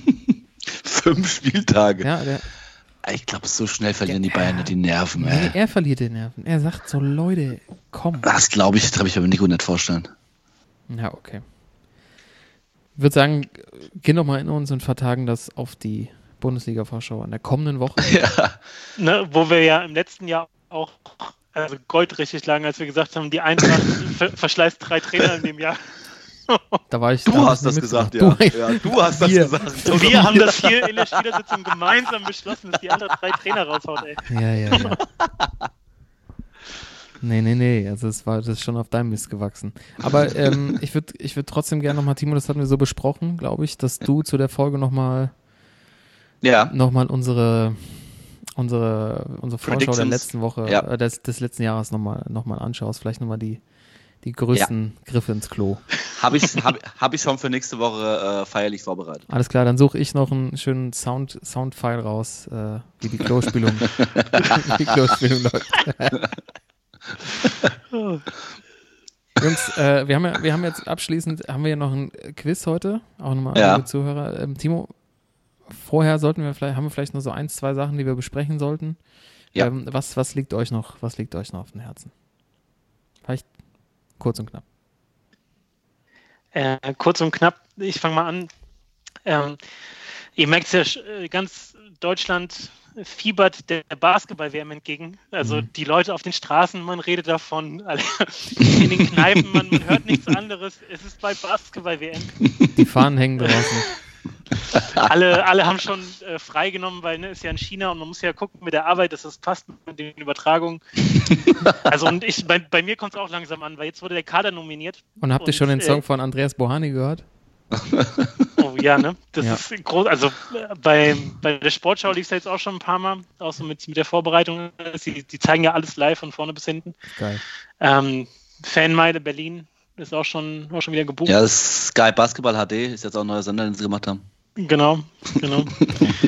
Fünf Spieltage. Ja, der, Ich glaube, so schnell verlieren die Bayern nicht die Nerven. Nee, er verliert die Nerven. Er sagt so, Leute, komm. Das glaube ich, das kann ich aber Nico nicht vorstellen. Ja, okay. Ich würde sagen, gehen doch mal in uns und vertagen das auf die Bundesliga-Vorschau in der kommenden Woche. <laughs> Ja. Ne, wo wir ja im letzten Jahr auch also Gold richtig lagen, als wir gesagt haben, die Eintracht <laughs> ver verschleißt drei Trainer in dem Jahr. <laughs> Da war ich. Du da hast ich das gesagt, ja. Du, ja. Du hast das Wir. gesagt. Wir haben das hier in der Spielersitzung gemeinsam beschlossen, dass die andere drei Trainer raushaut, ey. Ja, ja, ja. Nee, nee, nee. Also es war das ist schon auf deinem Mist gewachsen. Aber ähm, <laughs> ich würde ich würd trotzdem gerne nochmal, Timo, das hatten wir so besprochen, glaube ich, dass du zu der Folge nochmal Ja, noch mal unsere, unsere, unsere Vorschau der letzten Woche, Ja. äh, des, des letzten Jahres nochmal noch mal anschaust. Vielleicht nochmal die, die größten Griffe ins Klo. <laughs> habe ich, hab, hab ich schon für nächste Woche äh, feierlich vorbereitet. Alles klar, dann suche ich noch einen schönen Sound, Soundfile raus, äh, wie die Klospülung, <laughs> <laughs> die Klospülung läuft. Jungs, äh, wir, haben ja, wir haben jetzt abschließend, haben wir ja noch ein Quiz heute, auch nochmal an Ja. liebe Zuhörer. Ähm, Timo, vorher sollten wir vielleicht, haben wir vielleicht noch so eins, zwei Sachen, die wir besprechen sollten. Ja. Ähm, was, was liegt euch noch, was liegt euch noch auf dem Herzen? Vielleicht kurz und knapp. Äh, kurz und knapp, ich fange mal an. Ähm, ihr merkt ja, sch- äh, ganz Deutschland fiebert der Basketball-WM entgegen. Also Mhm. die Leute auf den Straßen, man redet davon, <laughs> in den Kneipen, man, man hört nichts anderes. Es ist bei Basketball-WM. Die Fahnen hängen draußen. <laughs> <laughs> Alle, alle haben schon äh, freigenommen, weil ne, ist ja in China und man muss ja gucken mit der Arbeit, dass das passt mit den Übertragungen. <laughs> Also und ich, bei, bei mir kommt es auch langsam an, weil jetzt wurde der Kader nominiert. Und habt ihr schon den äh, Song von Andreas Bohani gehört? <laughs> Oh ja, ne? Das Ja. ist groß. Also äh, bei, bei der Sportschau lief es jetzt auch schon ein paar Mal, auch so mit, mit der Vorbereitung. Sie, die zeigen ja alles live von vorne bis hinten. Geil. Ähm, Fanmeile Berlin ist auch schon, auch schon wieder gebucht. Ja, das ist Sky Basketball HD ist jetzt auch ein neuer Sender, den sie gemacht haben. Genau, genau.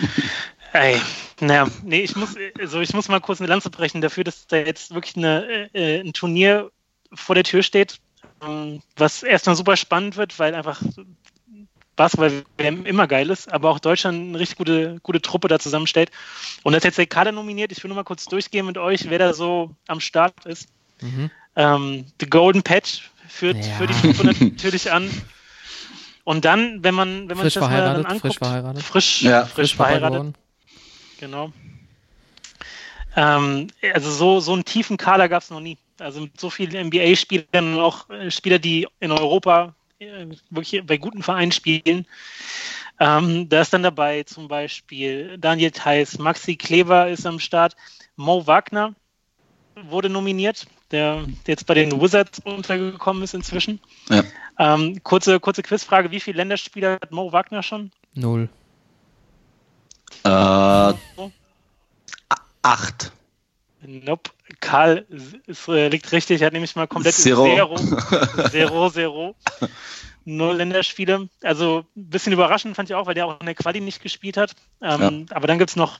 <laughs> Ey, naja, nee, ich muss, also ich muss mal kurz eine Lanze brechen dafür, dass da jetzt wirklich eine, äh, ein Turnier vor der Tür steht, ähm, was erstmal super spannend wird, weil einfach Basketball WM immer geil ist, aber auch Deutschland eine richtig gute, gute Truppe da zusammenstellt. Und das ist jetzt der Kader nominiert. Ich will nur mal kurz durchgehen mit euch, wer da so am Start ist. Mhm. Ähm, The Golden Patch führt, Ja. führt die Truppe natürlich an. Und dann, wenn man, wenn man Frisch sich das mal verheiratet, dann anguckt, frisch verheiratet. frisch, Ja, frisch verheiratet, genau. Ähm, also so, so einen tiefen Kader gab es noch nie. Also mit so vielen NBA-Spielern und auch äh, Spieler, die in Europa äh, wirklich bei guten Vereinen spielen. Ähm, da ist dann dabei zum Beispiel Daniel Theiss, Maxi Kleber ist am Start, Mo Wagner wurde nominiert, der, der jetzt bei den Wizards untergekommen ist inzwischen. Ja. Ähm, kurze, kurze Quizfrage: Wie viele Länderspieler hat Mo Wagner schon? Null. Äh, acht. Nope. Karl ist, äh, liegt richtig, er hat nämlich mal komplett Zero. Zero. <laughs> Zero, Zero. Null Länderspiele. Also ein bisschen überraschend fand ich auch, weil der auch in der Quali nicht gespielt hat. Ähm, Aber dann gibt es noch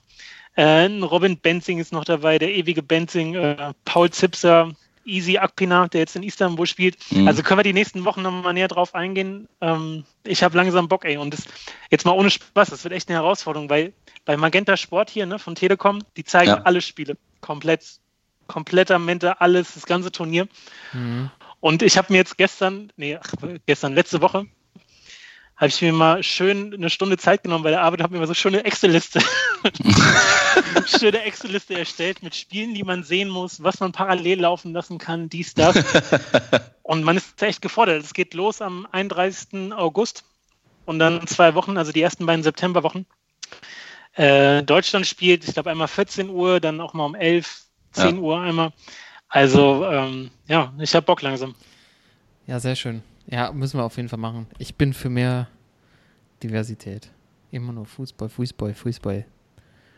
äh, einen Robin Benzing ist noch dabei, der ewige Benzing, äh, Paul Zipser, Easy Akpina, der jetzt in Istanbul spielt. Mhm. Also können wir die nächsten Wochen nochmal näher drauf eingehen. Ähm, ich habe langsam Bock, ey. Und das, jetzt mal ohne Spaß, das wird echt eine Herausforderung, weil bei Magenta Sport hier ne, von Telekom, die zeigen Ja. alle Spiele. Komplett, kompletter Mente, alles, das ganze Turnier. Mhm. Und ich habe mir jetzt gestern, nee, ach, gestern, letzte Woche, habe ich mir mal schön eine Stunde Zeit genommen bei der Arbeit, habe mir mal so schöne Excel-Liste, <laughs> schöne Excel-Liste erstellt mit Spielen, die man sehen muss, was man parallel laufen lassen kann, dies, das. Und man ist echt gefordert. Es geht los am 31. August und dann zwei Wochen, also die ersten beiden Septemberwochen. Äh, Deutschland spielt, ich glaube, einmal 14 Uhr, dann auch mal um 11, 10 Ja. Uhr einmal. Also, ähm, ja, ich habe Bock langsam. Ja, sehr schön. Ja, müssen wir auf jeden Fall machen. Ich bin für mehr Diversität. Immer nur Fußball, Fußball, Fußball.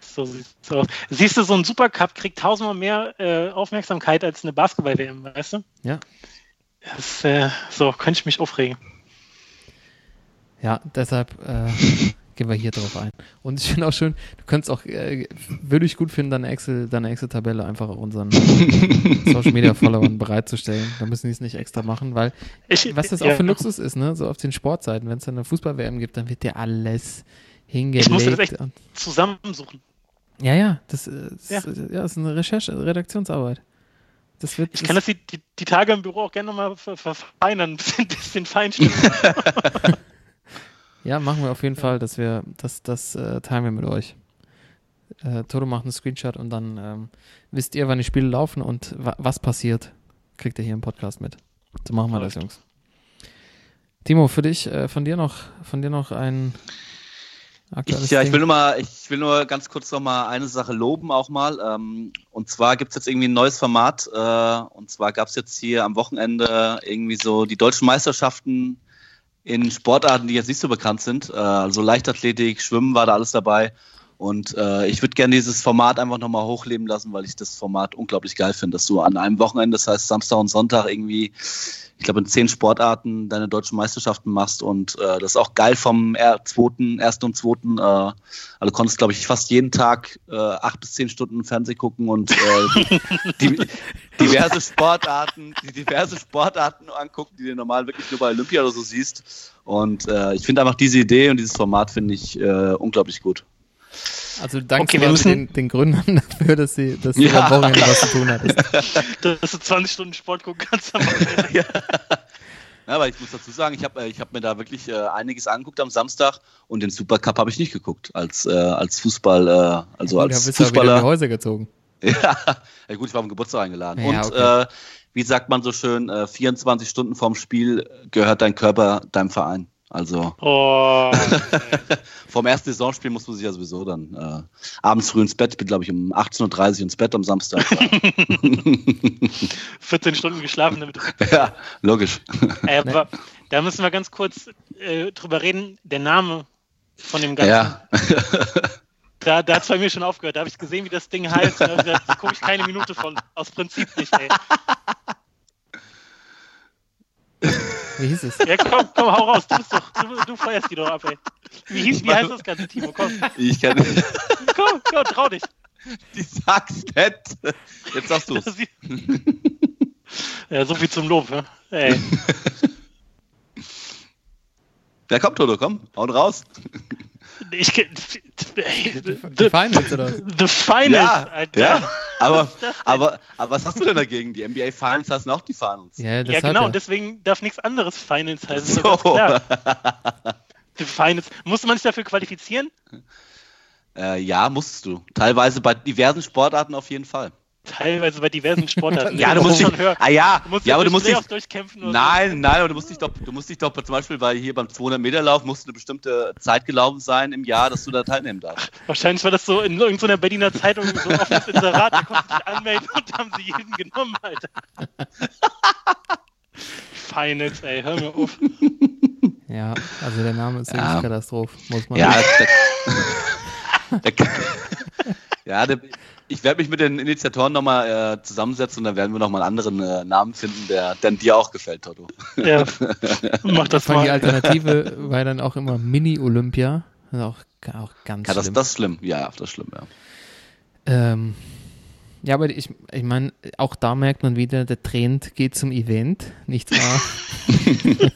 So sieht's aus. Siehst du, so ein Supercup kriegt tausendmal mehr äh, Aufmerksamkeit als eine Basketball-WM, weißt du? Ja. Das, äh, so, könnte ich mich aufregen. Ja, deshalb äh, <laughs> gehen wir hier drauf ein. Und ich finde auch schön, du könntest auch, äh, würde ich gut finden, deine Excel, deine Excel-Tabelle einfach unseren <laughs> Social Media Followern bereitzustellen. Da müssen die es nicht extra machen, weil Ich, was das ja, auch für ein Luxus ist, ne? So auf den Sportseiten, wenn es dann eine Fußball-WM gibt, dann wird dir alles Ich muss das hingelegt. echt- und, Zusammensuchen. Ja, ja, das, äh, das Ja. ja. ja, ist eine Recherche, Redaktionsarbeit. Das wird, Ich kann das die, die, die Tage im Büro auch gerne nochmal ver verfeinern, <laughs> ein bisschen, bisschen feinstimmen. <laughs> Ja, machen wir auf jeden Fall, dass wir, das, das äh, teilen wir mit euch. Äh, Toto macht einen Screenshot und dann ähm, wisst ihr, wann die Spiele laufen und wa was passiert, kriegt ihr hier im Podcast mit. So machen wir das, Jungs. Timo, für dich, äh, von dir noch, von dir noch ein aktuelles Ich, ja, ich Ding? will nur mal, ich will nur ganz kurz noch mal eine Sache loben auch mal. Ähm, und zwar gibt es jetzt irgendwie ein neues Format. Äh, und zwar gab es jetzt hier am Wochenende irgendwie so die deutschen Meisterschaften in Sportarten, die jetzt nicht so bekannt sind. Äh, also Leichtathletik, Schwimmen war da alles dabei. Und äh, ich würde gerne dieses Format einfach nochmal hochleben lassen, weil ich das Format unglaublich geil finde, dass du an einem Wochenende, das heißt Samstag und Sonntag irgendwie, ich glaube in zehn Sportarten deine deutschen Meisterschaften machst und äh, das ist auch geil vom zweiten, ersten und zweiten. Äh, also du konntest, glaube ich, fast jeden Tag äh, acht bis zehn Stunden Fernsehen gucken und äh, <laughs> die, diverse Sportarten, die diverse Sportarten angucken, die du normal wirklich nur bei Olympia oder so siehst. Und äh, ich finde einfach diese Idee und dieses Format finde ich äh, unglaublich gut. Also danke Okay, wir quasi müssen- den, den Gründern <laughs> dafür, dass sie, dass du Ja. am Wochenende was zu tun hattest. dass <laughs> du 20 Stunden Sport gucken kannst. am Wochenende. <laughs> Ja, aber ich muss dazu sagen, ich habe ich hab mir da wirklich äh, einiges angeguckt am Samstag und den Supercup habe ich nicht geguckt als, äh, als Fußball, äh, also Gut, da als in die Fußballer. Häuser gezogen. Ja, ja, gut, ich war am Geburtstag eingeladen. Ja, und okay. äh, wie sagt man so schön, äh, 24 Stunden vorm Spiel gehört dein Körper deinem Verein. Also Oh, <laughs> vom ersten Saisonspiel muss man sich ja sowieso dann äh, abends früh ins Bett. Ich bin, glaube ich, um 18.30 Uhr ins Bett am Samstag. <laughs> 14 Stunden geschlafen damit. <laughs> ja, logisch. Äh, aber da müssen wir ganz kurz äh, drüber reden. Der Name von dem Ganzen. Ja. Da, da hat es bei mir schon aufgehört. Da habe ich gesehen, wie das Ding heißt. Und da gucke ich keine Minute von. Aus Prinzip nicht, ey. Wie hieß es? Ja, komm, komm, hau raus. Du, bist doch, du, du feierst die doch ab, ey. Wie, hieß, wie heißt das Ganze, Timo? Komm, Ich kann komm, komm, trau dich. die sag's nicht. Jetzt sagst du's. Das sieht- Ja, so viel zum Lob, ne? Ey. Ja, komm, Toto, komm, haut raus. Ich, Die the, Finals oder the Finals, Ja, Alter. ja. Aber, aber, aber was hast du denn dagegen? Die NBA Finals heißen auch die Finals. Ja, Ja, genau, und deswegen darf nichts anderes Finals heißen. So. Klar. <laughs> The Finals. Musste man sich dafür qualifizieren? Äh, ja, musst du. Teilweise bei diversen Sportarten auf jeden Fall. Teilweise bei diversen Sportarten. <laughs> Ja, du musst dich, schon hören. ah, ja, Du musst ja, aber du durch musst dich, durchkämpfen. Nein, nein, aber du musst dich doch, du musst dich doch zum Beispiel bei hier beim 200 Meter Lauf musst du eine bestimmte Zeit gelaufen sein im Jahr, dass du da teilnehmen darfst. <laughs> Wahrscheinlich war das so in irgendeiner Berliner Zeitung so ein offenes Inserat, da konntest du dich anmelden und da haben sie jeden genommen, Alter. <laughs> Finals, ey, hör mir auf. Ja, also der Name ist Ja. Katastrophe, muss man Ja, sagen. der, der, ja der, ich werde mich mit den Initiatoren nochmal äh, zusammensetzen und dann werden wir nochmal einen anderen äh, Namen finden, der, der dir auch gefällt, Toto. Ja, <laughs> mach das allem die mal. Alternative war dann auch immer Mini-Olympia. Das ist auch, auch ganz Ja, das, schlimm. das ist schlimm. Ja, das ist schlimm, ja. Ähm, ja, aber ich, ich meine, auch da merkt man wieder, der Trend geht zum Event, nicht wahr? <laughs>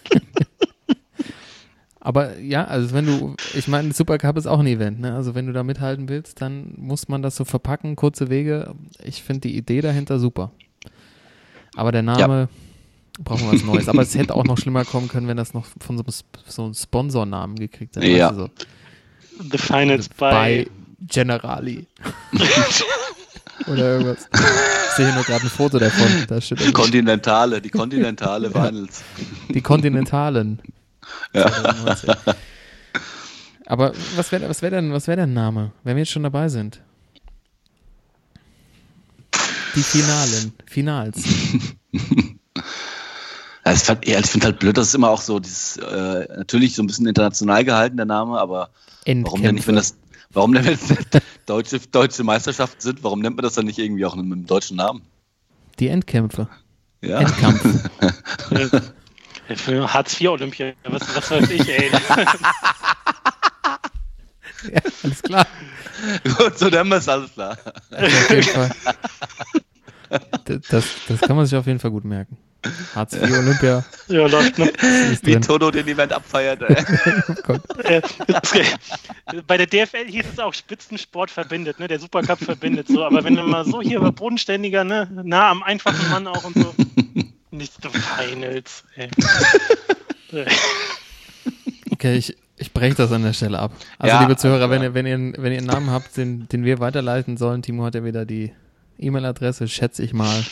aber ja, also wenn du, ich meine, Supercup ist auch ein Event, ne? Also wenn du da mithalten willst, dann muss man das so verpacken, kurze Wege. Ich finde die Idee dahinter super. Aber der Name brauchen wir was Neues. Aber es hätte auch noch schlimmer kommen können, wenn das noch von so so einem Sponsornamen gekriegt hätte. Ja. So. The Finals bei bei. Generali. <laughs> Oder irgendwas. Ich sehe hier nur gerade ein Foto davon. Da. Kontinentale, die <laughs> Kontinentale Finals. die Kontinentalen. Ja. 2019. Aber was wäre was wär denn, was wär denn ein Name, wenn wir jetzt schon dabei sind? Die Finalen, Finals. <laughs> Ja, ich finde halt blöd, das ist immer auch so, dieses, äh, natürlich so ein bisschen international gehalten, der Name, aber warum denn nicht, wenn das, warum denn, wenn es <laughs> deutsche, deutsche Meisterschaften sind, warum nennt man das dann nicht irgendwie auch mit einem deutschen Namen? Die Endkämpfe. Ja. Endkampf. <laughs> Für Hartz IV Olympia. Was, was weiß ich, ey. <laughs> ja, alles klar. Gut, so wir es, alles klar. Also auf jeden Fall. D- Das, das kann man sich auf jeden Fall gut merken. Hartz IV Olympia Ja, läuft, ne? ist Wie. Toto den Event abfeiert. Ey. <laughs> Oh Bei der DFL hieß es auch Spitzensport verbindet, ne? Der Supercup verbindet so. Aber wenn du mal so hier über bodenständiger, ne? Nah am einfachen Mann auch und so. Nicht so Finals. Ey. <laughs> Okay, ich, ich breche das an der Stelle ab. Also, Ja, liebe Zuhörer, also- wenn, ihr, wenn, ihr, wenn ihr einen Namen habt, den, den wir weiterleiten sollen, Timo hat ja wieder die E-Mail-Adresse, schätze ich mal.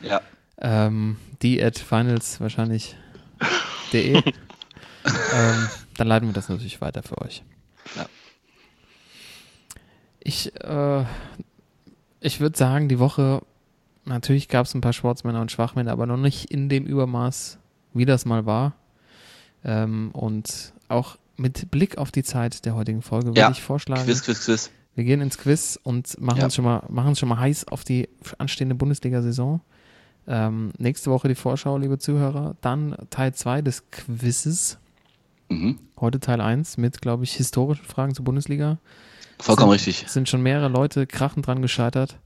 ja. Ähm, die at finals wahrscheinlich de. <laughs> ähm, dann leiten wir das natürlich weiter für euch. Ja. Ich, äh, ich würde sagen, die Woche, natürlich gab es ein paar Sportsmänner und Schwachmänner, aber noch nicht in dem Übermaß, wie das mal war. Ähm, und auch mit Blick auf die Zeit der heutigen Folge würde Ja. ich vorschlagen, Quiz, Quiz, Quiz. wir gehen ins Quiz und machen, Ja. uns, schon mal, machen uns schon mal heiß auf die anstehende Bundesliga-Saison. Ähm, nächste Woche die Vorschau, liebe Zuhörer. Dann Teil 2 des Quizzes. Mhm. Heute Teil 1 mit, glaube ich, historischen Fragen zur Bundesliga. Vollkommen sind, richtig. Es sind schon mehrere Leute krachend dran gescheitert.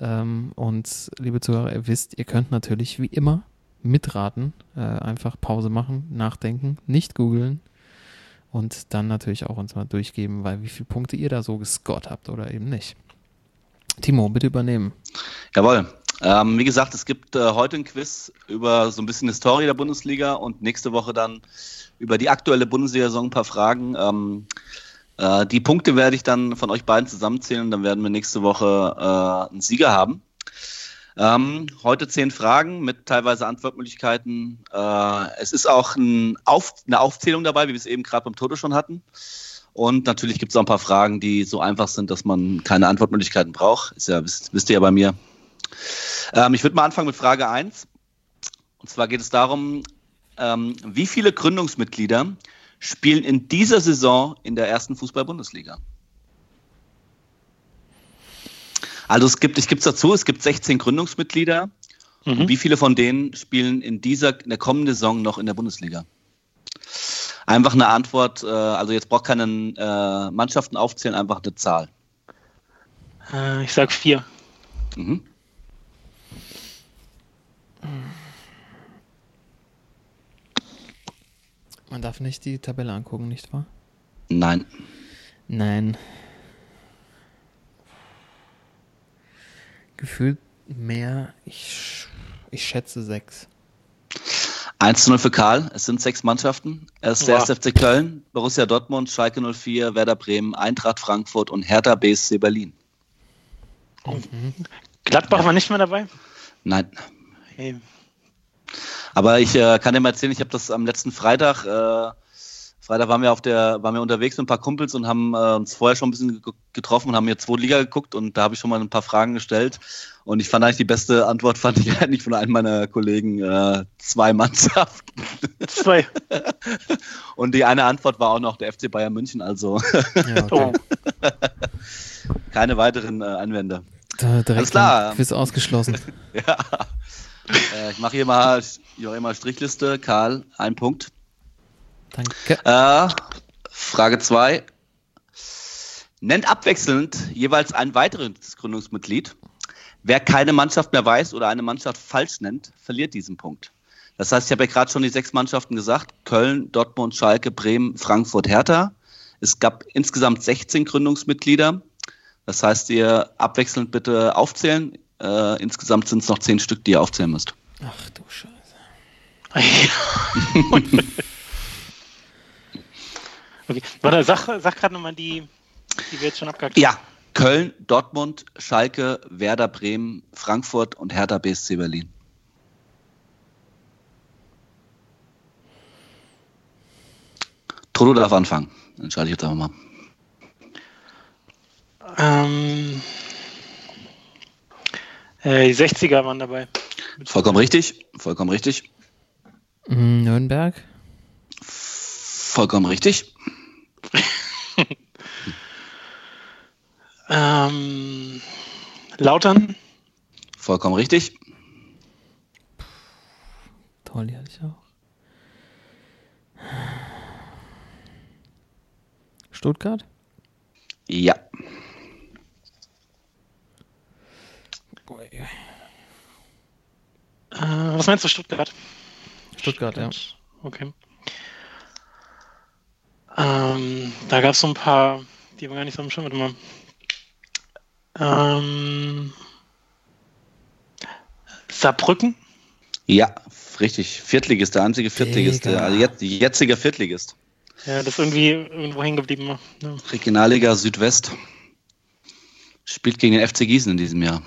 Ähm, und liebe Zuhörer, ihr wisst, ihr könnt natürlich wie immer mitraten. Äh, einfach Pause machen, nachdenken, nicht googeln. Und dann natürlich auch uns mal durchgeben, weil wie viele Punkte ihr da so gescored habt oder eben nicht. Timo, bitte übernehmen. Jawohl. Ähm, wie gesagt, es gibt äh, heute ein Quiz über so ein bisschen Historie der Bundesliga und nächste Woche dann über die aktuelle Bundesliga-Saison ein paar Fragen. Ähm, äh, die Punkte werde ich dann von euch beiden zusammenzählen. Dann werden wir nächste Woche äh, einen Sieger haben. Ähm, heute zehn Fragen mit teilweise Antwortmöglichkeiten. Äh, es ist auch ein Auf, eine Aufzählung dabei, wie wir es eben gerade beim Toto schon hatten. Und natürlich gibt es auch ein paar Fragen, die so einfach sind, dass man keine Antwortmöglichkeiten braucht. Ist ja, wisst, wisst ihr ja bei mir. Ähm, ich würde mal anfangen mit Frage 1. Und zwar geht es darum, ähm, wie viele Gründungsmitglieder spielen in dieser Saison in der ersten Fußball-Bundesliga? Also es gibt, ich gebe es dazu, es gibt 16 Gründungsmitglieder. Mhm. Wie viele von denen spielen in dieser, in der kommenden Saison noch in der Bundesliga? Einfach eine Antwort, äh, also jetzt braucht keinen äh, Mannschaften aufzählen, einfach eine Zahl. Äh, ich sag vier. Mhm. Man darf nicht die Tabelle angucken, nicht wahr? Nein. Nein. Gefühlt mehr. Ich, ich schätze sechs. 1 zu 0 für Karl. Es sind sechs Mannschaften. Es ist der Wow. 1. FC Köln, Borussia Dortmund, Schalke 04, Werder Bremen, Eintracht Frankfurt und Hertha BSC Berlin. Gladbach war nicht mehr dabei? Nein. Hey. Aber ich äh, kann dir mal erzählen, ich habe das am letzten Freitag, äh, Freitag waren wir auf der, waren wir unterwegs mit ein paar Kumpels und haben äh, uns vorher schon ein bisschen ge- getroffen und haben hier zwei Liga geguckt und da habe ich schon mal ein paar Fragen gestellt. Und ich fand eigentlich die beste Antwort <laughs> fand ich eigentlich von einem meiner Kollegen äh, zwei Mannschaften. Zwei. <laughs> Und die eine Antwort war auch noch der FC Bayern München, also Ja, <laughs> Oh. okay. keine weiteren äh, Einwände. Da Alles klar. Quiz ausgeschlossen. Ja. Äh, ich mache hier mal, ich mal Strichliste. Karl, ein Punkt. Danke. Äh, Frage 2. Nennt abwechselnd jeweils ein weiteres Gründungsmitglied. Wer keine Mannschaft mehr weiß oder eine Mannschaft falsch nennt, verliert diesen Punkt. Das heißt, ich habe ja gerade schon die sechs Mannschaften gesagt. Köln, Dortmund, Schalke, Bremen, Frankfurt, Hertha. Es gab insgesamt 16 Gründungsmitglieder. Das heißt, ihr abwechselnd bitte aufzählen. Äh, insgesamt sind es noch zehn Stück, die ihr aufzählen müsst. Ach du Scheiße. <laughs> okay. Warte, sag, sag gerade nochmal die, die wir jetzt schon abgehakt Ja, Köln, Dortmund, Schalke, Werder Bremen, Frankfurt und Hertha BSC Berlin. Toto darf anfangen. Entscheide ich jetzt einfach mal. Ähm, äh, die 60er waren dabei. Vollkommen richtig. Vollkommen richtig. Mm, Nürnberg. Vollkommen richtig. <laughs> Ähm, Lautern. Vollkommen richtig. Toll, die hatte ich auch. Stuttgart? Ja. Äh, was meinst du, Stuttgart? Stuttgart, ja. Okay. Ähm, da gab es so ein paar, die waren gar nicht so am Schirm. Warte mal. Ähm, Saarbrücken? Ja, richtig. Viertligist, der einzige Viertligist, der, also jetzt, jetziger Viertligist. Ja, das ist irgendwie irgendwo hängen geblieben. war. Ja. Regionalliga Südwest. Spielt gegen den FC Gießen in diesem Jahr.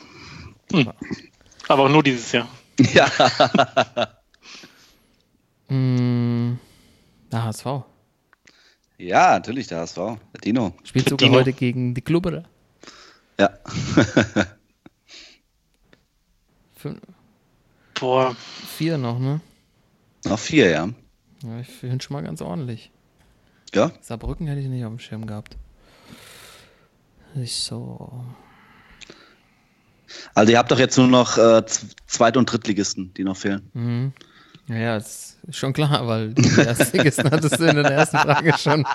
Aber auch nur dieses Jahr. <laughs> Ja. Mm, der HSV. Ja, natürlich, der HSV. Der Dino. Spielt sogar Dino. heute gegen die Klubberer. Ja. <laughs> Fün- Boah, Vier noch, ne? Noch vier, ja. Ja, ich finde schon mal ganz ordentlich. Ja. Saarbrücken hätte ich nicht auf dem Schirm gehabt. Ich so. Also ihr habt doch jetzt nur noch äh, Zweit- und Drittligisten, die noch fehlen. Mhm. Naja, ist schon klar, weil die Erstligisten <laughs> hattest du in der ersten Frage schon.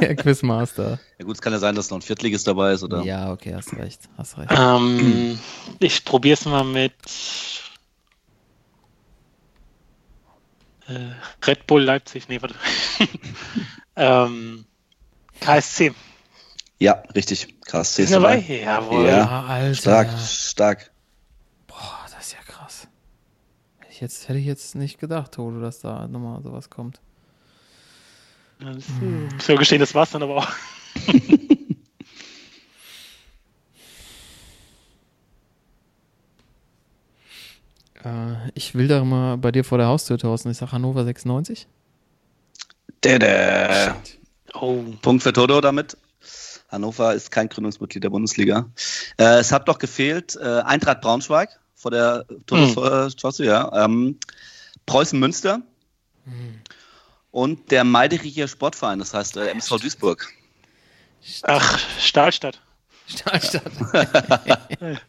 Der Quizmaster. Ja gut, es kann ja sein, dass noch ein Viertligist dabei ist, oder? Ja, okay, hast recht. Hast recht. ähm, <clears throat> ich probier's mal mit äh, Red Bull Leipzig. Nee, warte. <laughs> ähm, KSC. Ja, richtig. KSC ist dabei? dabei. Jawohl. Ja. Alter. Stark, stark. Boah, das ist ja krass. Hätte ich jetzt, hätte ich jetzt nicht gedacht, Toto, dass da nochmal sowas kommt. Das, hm. Muss ja gestehen, das war's dann aber auch. <laughs> Äh, ich will da mal bei dir vor der Haustür, Thorsten. Ich sag Hannover 96. Dada. Oh. Punkt für Toto damit. Hannover ist kein Gründungsmitglied der Bundesliga. Äh, es hat doch gefehlt äh, Eintracht Braunschweig vor der Todeschosse, ja. Ähm, Preußen Münster und der Meidericher Sportverein, das heißt äh, MSV Duisburg. Ach, Stahlstadt. Stahlstadt. <laughs>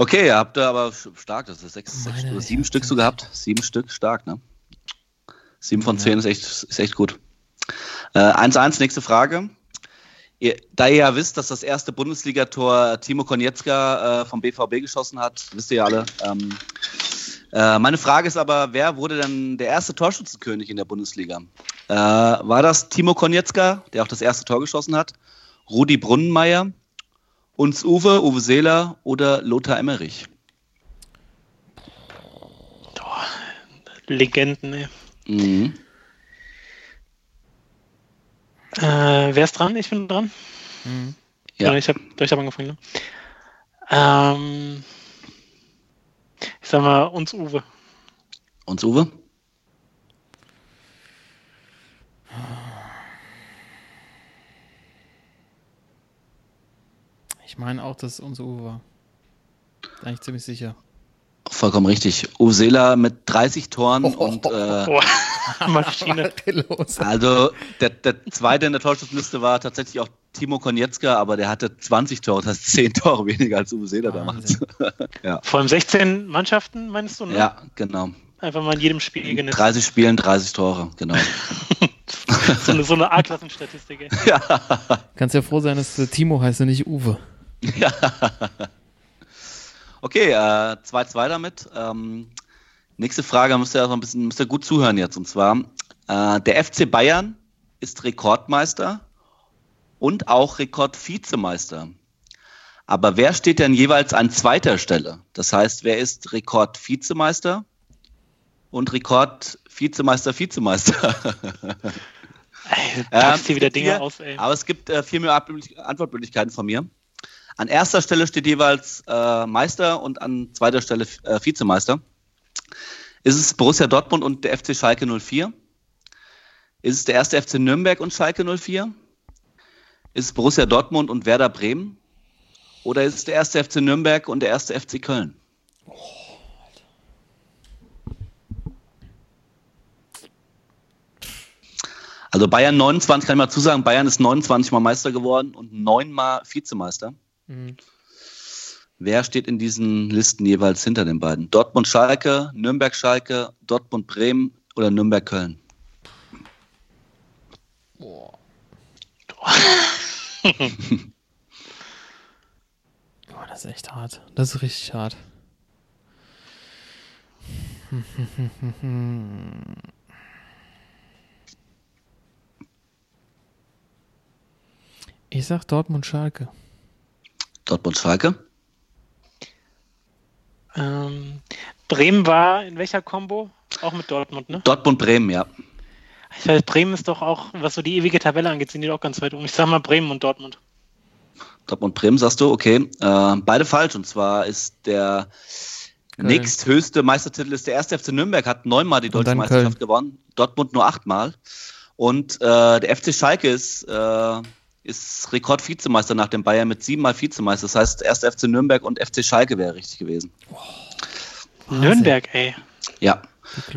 Okay, ihr habt da aber stark, das ist sechs, sechs Meine oder sieben. Stück so gehabt. Sieben Stück, stark, ne? Sieben von zehn ist echt, ist echt gut. Äh, 1-1, nächste Frage. Ihr, da ihr ja wisst, dass das erste Bundesligator Timo Konietzka äh, vom BVB geschossen hat, wisst ihr ja alle. Ähm, äh, meine Frage ist aber, wer wurde denn der erste Torschützenkönig in der Bundesliga? Äh, war das Timo Konietzka, der auch das erste Tor geschossen hat? Rudi Brunnenmeier? Uns Uwe, Uwe Seeler oder Lothar Emmerich? Legenden, ey. Mhm. Äh, wer ist dran? Ich bin dran. Mhm. Ja. Ich habe ich hab angefangen. Ne? Ähm, ich sag mal, uns Uwe. Uns Uwe? Ich meine auch, dass es unser Uwe war. Eigentlich ziemlich sicher. Vollkommen richtig. Uwe Seeler mit 30 Toren und äh, Boah, <laughs> Maschine. Also der, der zweite in der Torschussliste war tatsächlich auch Timo Konietzka, aber der hatte 20 Tore, das heißt 10 Tore weniger als Uwe Seeler damals. <laughs> Wahnsinn. Vor allem 16 Mannschaften, meinst du? Ne? Ja, genau. Einfach mal in jedem Spiel genetzt. 30 Spielen, 30 Tore, genau. <laughs> So eine, so eine A-Klassenstatistik, ey. Kannst ja froh sein, dass äh, Timo heißt und nicht Uwe. Okay, 2-2 damit. Ähm, nächste Frage, müsst ihr, also ein bisschen, müsst ihr gut zuhören jetzt. Und zwar, äh, der FC Bayern ist Rekordmeister und auch Rekordvizemeister. Aber wer steht denn jeweils an zweiter Stelle? Das heißt, wer ist Rekordvizemeister und Rekordvizemeister, Vizemeister? <laughs> Ey, packst hier wieder Dinge aus, ey. Aber es gibt äh, vier mehr Antwortmöglich- Antwortmöglichkeiten von mir. An erster Stelle steht jeweils äh, Meister und an zweiter Stelle äh, Vizemeister. Ist es Borussia Dortmund und der FC Schalke 04? Ist es der erste FC Nürnberg und Schalke 04? Ist es Borussia Dortmund und Werder Bremen? Oder ist es der erste FC Nürnberg und der erste FC Köln? Also Bayern 29, kann ich mal zusagen, Bayern ist 29 Mal Meister geworden und 9 Mal Vizemeister. Mhm. Wer steht in diesen Listen jeweils hinter den beiden? Dortmund Schalke, Nürnberg Schalke, Dortmund Bremen oder Nürnberg Köln? Oh, <laughs> das ist echt hart. Das ist richtig hart. Ich sag Dortmund Schalke. Dortmund Schalke. Ähm, Bremen war in welcher Combo? Auch mit Dortmund, ne? Dortmund Bremen, ja. Ich weiß, Bremen ist doch auch, was so die ewige Tabelle angeht, sind die doch ganz weit um. Ich sag mal Bremen und Dortmund. Dortmund Bremen, sagst du, okay. Äh, beide falsch. Und zwar ist der Köln. nächsthöchste Meistertitel ist der erste FC Nürnberg, hat neunmal die deutsche Meisterschaft Köln. gewonnen. Dortmund nur achtmal. Und äh, der FC Schalke ist, äh, ist Rekord-Vizemeister nach dem Bayern mit siebenmal Vizemeister. Das heißt, erst FC Nürnberg und FC Schalke wäre richtig gewesen. Wahnsinn. Nürnberg, ey. Ja.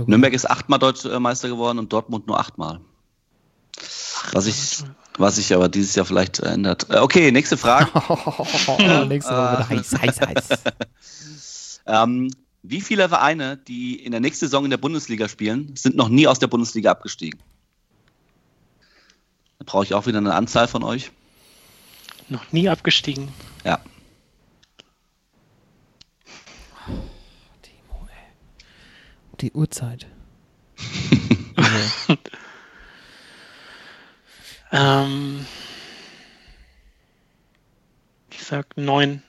Nürnberg ist achtmal Deutscher Meister geworden und Dortmund nur achtmal. Was ich, was sich aber dieses Jahr vielleicht ändert. Äh, Okay, nächste Frage. Oh, <laughs> nächste Woche wird heiß, heiß, heiß. <laughs> Ähm, wie viele Vereine, die in der nächsten Saison in der Bundesliga spielen, sind noch nie aus der Bundesliga abgestiegen? Da brauche ich auch wieder eine Anzahl von euch. Noch nie abgestiegen. Ja. Timo, ey. Die Uhrzeit. also, <laughs> Ähm, ich sag neun.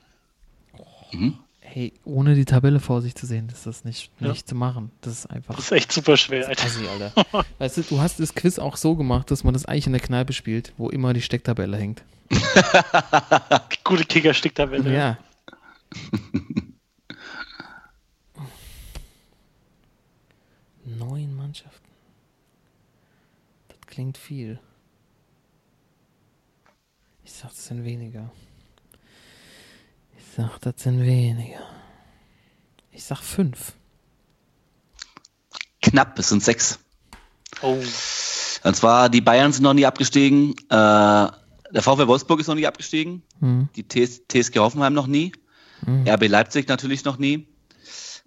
Mhm. Hey, ohne die Tabelle vor sich zu sehen, ist das nicht, Ja. nicht zu machen. Das ist einfach. Das ist echt super schwer, Alter. Assi, Alter. <laughs> Weißt du, du hast das Quiz auch so gemacht, dass man das eigentlich in der Kneipe spielt, wo immer die Stecktabelle hängt. <laughs> Gute Kicker-Sticktabelle. Ja. <laughs> Neun Mannschaften. Das klingt viel. Ich sag, das sind weniger. Ich sag, das sind weniger. Ich sag fünf. Knapp, es sind sechs. Oh, Und zwar, die Bayern sind noch nie abgestiegen. Äh, der VfL Wolfsburg ist noch nie abgestiegen. Hm. Die TS TSG Hoffenheim noch nie. Hm. RB Leipzig natürlich noch nie.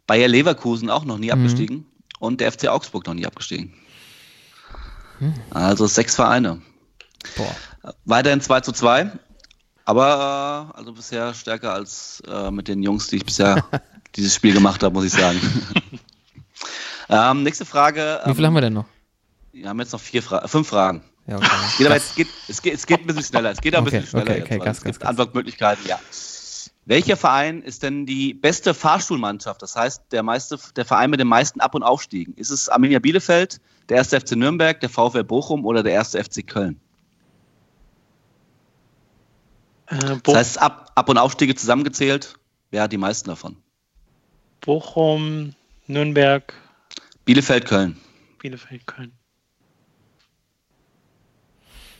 Bayer Leverkusen auch noch nie Mhm. abgestiegen. Und der FC Augsburg noch nie abgestiegen. Mhm. Also sechs Vereine. Boah. Weiterhin 2 zu 2. Aber äh, also bisher stärker als äh, mit den Jungs, die ich bisher <laughs> dieses Spiel gemacht habe, muss ich sagen. <laughs> ähm, nächste Frage. Wie viel haben wir denn noch? Wir haben jetzt noch vier Fra fünf Fragen. Ja, okay. <laughs> Geht aber jetzt, geht, es, geht, es geht ein bisschen schneller. Es geht ein Okay, bisschen schneller. okay, jetzt, okay, Gas, es gibt Gas. Antwortmöglichkeiten, ja. Welcher Verein ist denn die beste Fahrstuhlmannschaft? Das heißt, der, meiste, der Verein mit den meisten Ab- und Aufstiegen. Ist es Arminia Bielefeld, der erste FC Nürnberg, der VfL Bochum oder der erste FC Köln? Äh, Das heißt, Ab-, Ab und Aufstiege zusammengezählt, wer hat die meisten davon? Bochum, Nürnberg, Bielefeld, Köln. Bielefeld, Köln.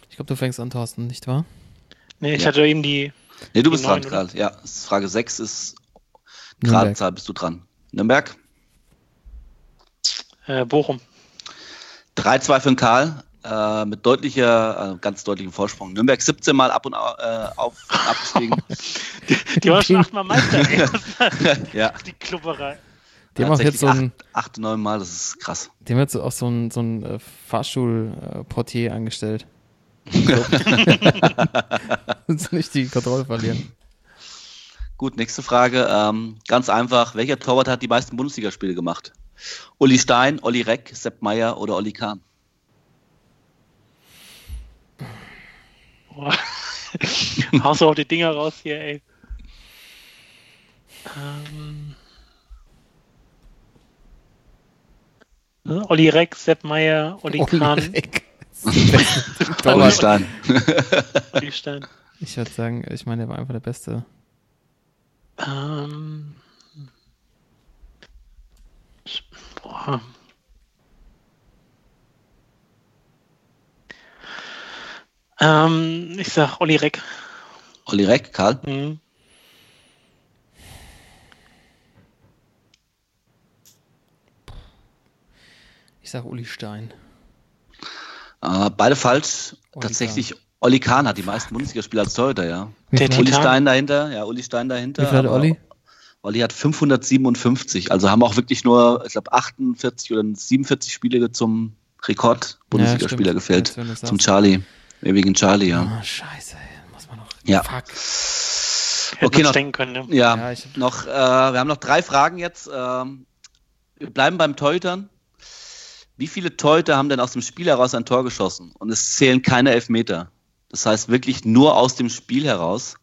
Ich glaube, du fängst an, Thorsten, nicht wahr? Nee, ich Ja. hatte eben die. Nee, du Die bist dran, neun, oder? Karl. Ja, Frage 6 ist Nürnberg. Gradzahl, bist du dran. Nürnberg? Äh, Bochum. 3-2 für den Karl. Äh, mit deutlicher, äh, ganz deutlichem Vorsprung. Nürnberg 17 Mal ab und äh, auf abgestiegen. <laughs> Die war schon achtmal Meister, <laughs> ja. die Klubberei. Die haben auch jetzt so ein, Acht, acht, neun Mal, das ist krass. die haben jetzt auch so ein, so ein äh, Fahrstuhl-Portier angestellt. <laughs> Dass sie nicht die Kontrolle verlieren. Gut, nächste Frage. Ähm, ganz einfach. Welcher Torwart hat die meisten Bundesligaspiele gemacht? Uli Stein, Olli Reck, Sepp Meier oder Olli Kahn? Boah. <laughs> Haust du auch die Dinger raus hier, ey. Ähm. Ne, Olli Reck, Sepp Meier, Olli Kahn. <laughs> Olli Stein. <laughs> Olli Stein. Ich würde sagen, ich meine, der war einfach der Beste. Ähm. Boah. Ähm, ich sag Olli Reck. Olli Reck, Karl. Mhm. Ich sag Uli Stein. Äh, beide falsch. Olli Tatsächlich, Olli Kahn hat die meisten Bundesligaspiele als Torhüter, ja. Der Uli Titan. Stein dahinter, ja, Uli Stein dahinter. wie viel hat Olli? Olli hat 557, also haben auch wirklich nur, ich glaube, 48 oder 47 Spiele zum Ja, stimmt. Jetzt, wenn du Zum sagst. Charlie, ewigen Charlie, ja. Ah, scheiße, ey. muss man noch. Ja. Fuck. Hätten Okay, noch- denken können, ne? Ja, Ja, ich- noch, äh, wir haben noch drei Fragen jetzt. Ähm, wir bleiben beim Torhütern. Wie viele Torhüter haben denn aus dem Spiel heraus ein Tor geschossen? Und es zählen keine Elfmeter. Das heißt wirklich nur aus dem Spiel heraus.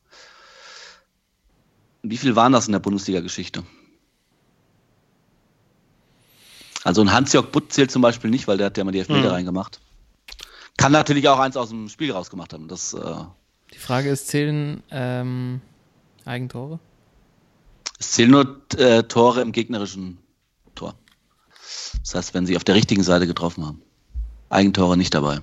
Wie viel waren das in der Bundesliga-Geschichte? Also ein Hans-Jörg Butt zählt zum Beispiel nicht, weil der hat ja mal die Elfmeter Hm. reingemacht. Kann natürlich auch eins aus dem Spiel rausgemacht haben. Das, äh, Die Frage ist, zählen ähm, Eigentore? es zählen nur äh, Tore im gegnerischen Tor. Das heißt, wenn sie auf der richtigen Seite getroffen haben. Eigentore nicht dabei.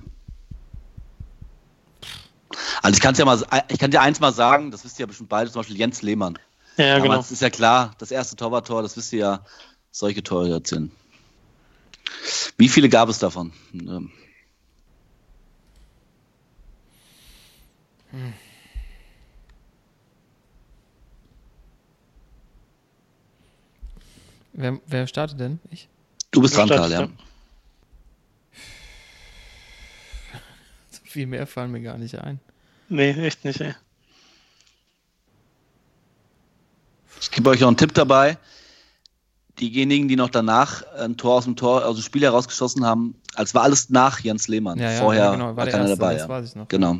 Also ich kann ja mal, ich kann dir eins mal sagen, das wisst ihr ja bestimmt beide, zum Beispiel Jens Lehmann. Ja, genau. Damals ist ja klar, das erste Torwarttor, das wisst ihr ja, solche Tore erzählen. Wie viele gab es davon? Ähm, Wer, wer startet denn? Ich? Du bist dran, Ja, Karl, <laughs> ja. So viel mehr fallen mir gar nicht ein. Nee, echt nicht, ey. Ich gebe euch auch einen Tipp dabei. Diejenigen, die noch danach ein Tor aus dem Tor, aus dem Spiel herausgeschossen haben, als war alles nach Jens Lehmann. Ja, ja, Vorher ja, genau, war war der keiner erste, dabei. das Ja. weiß ich noch. Genau.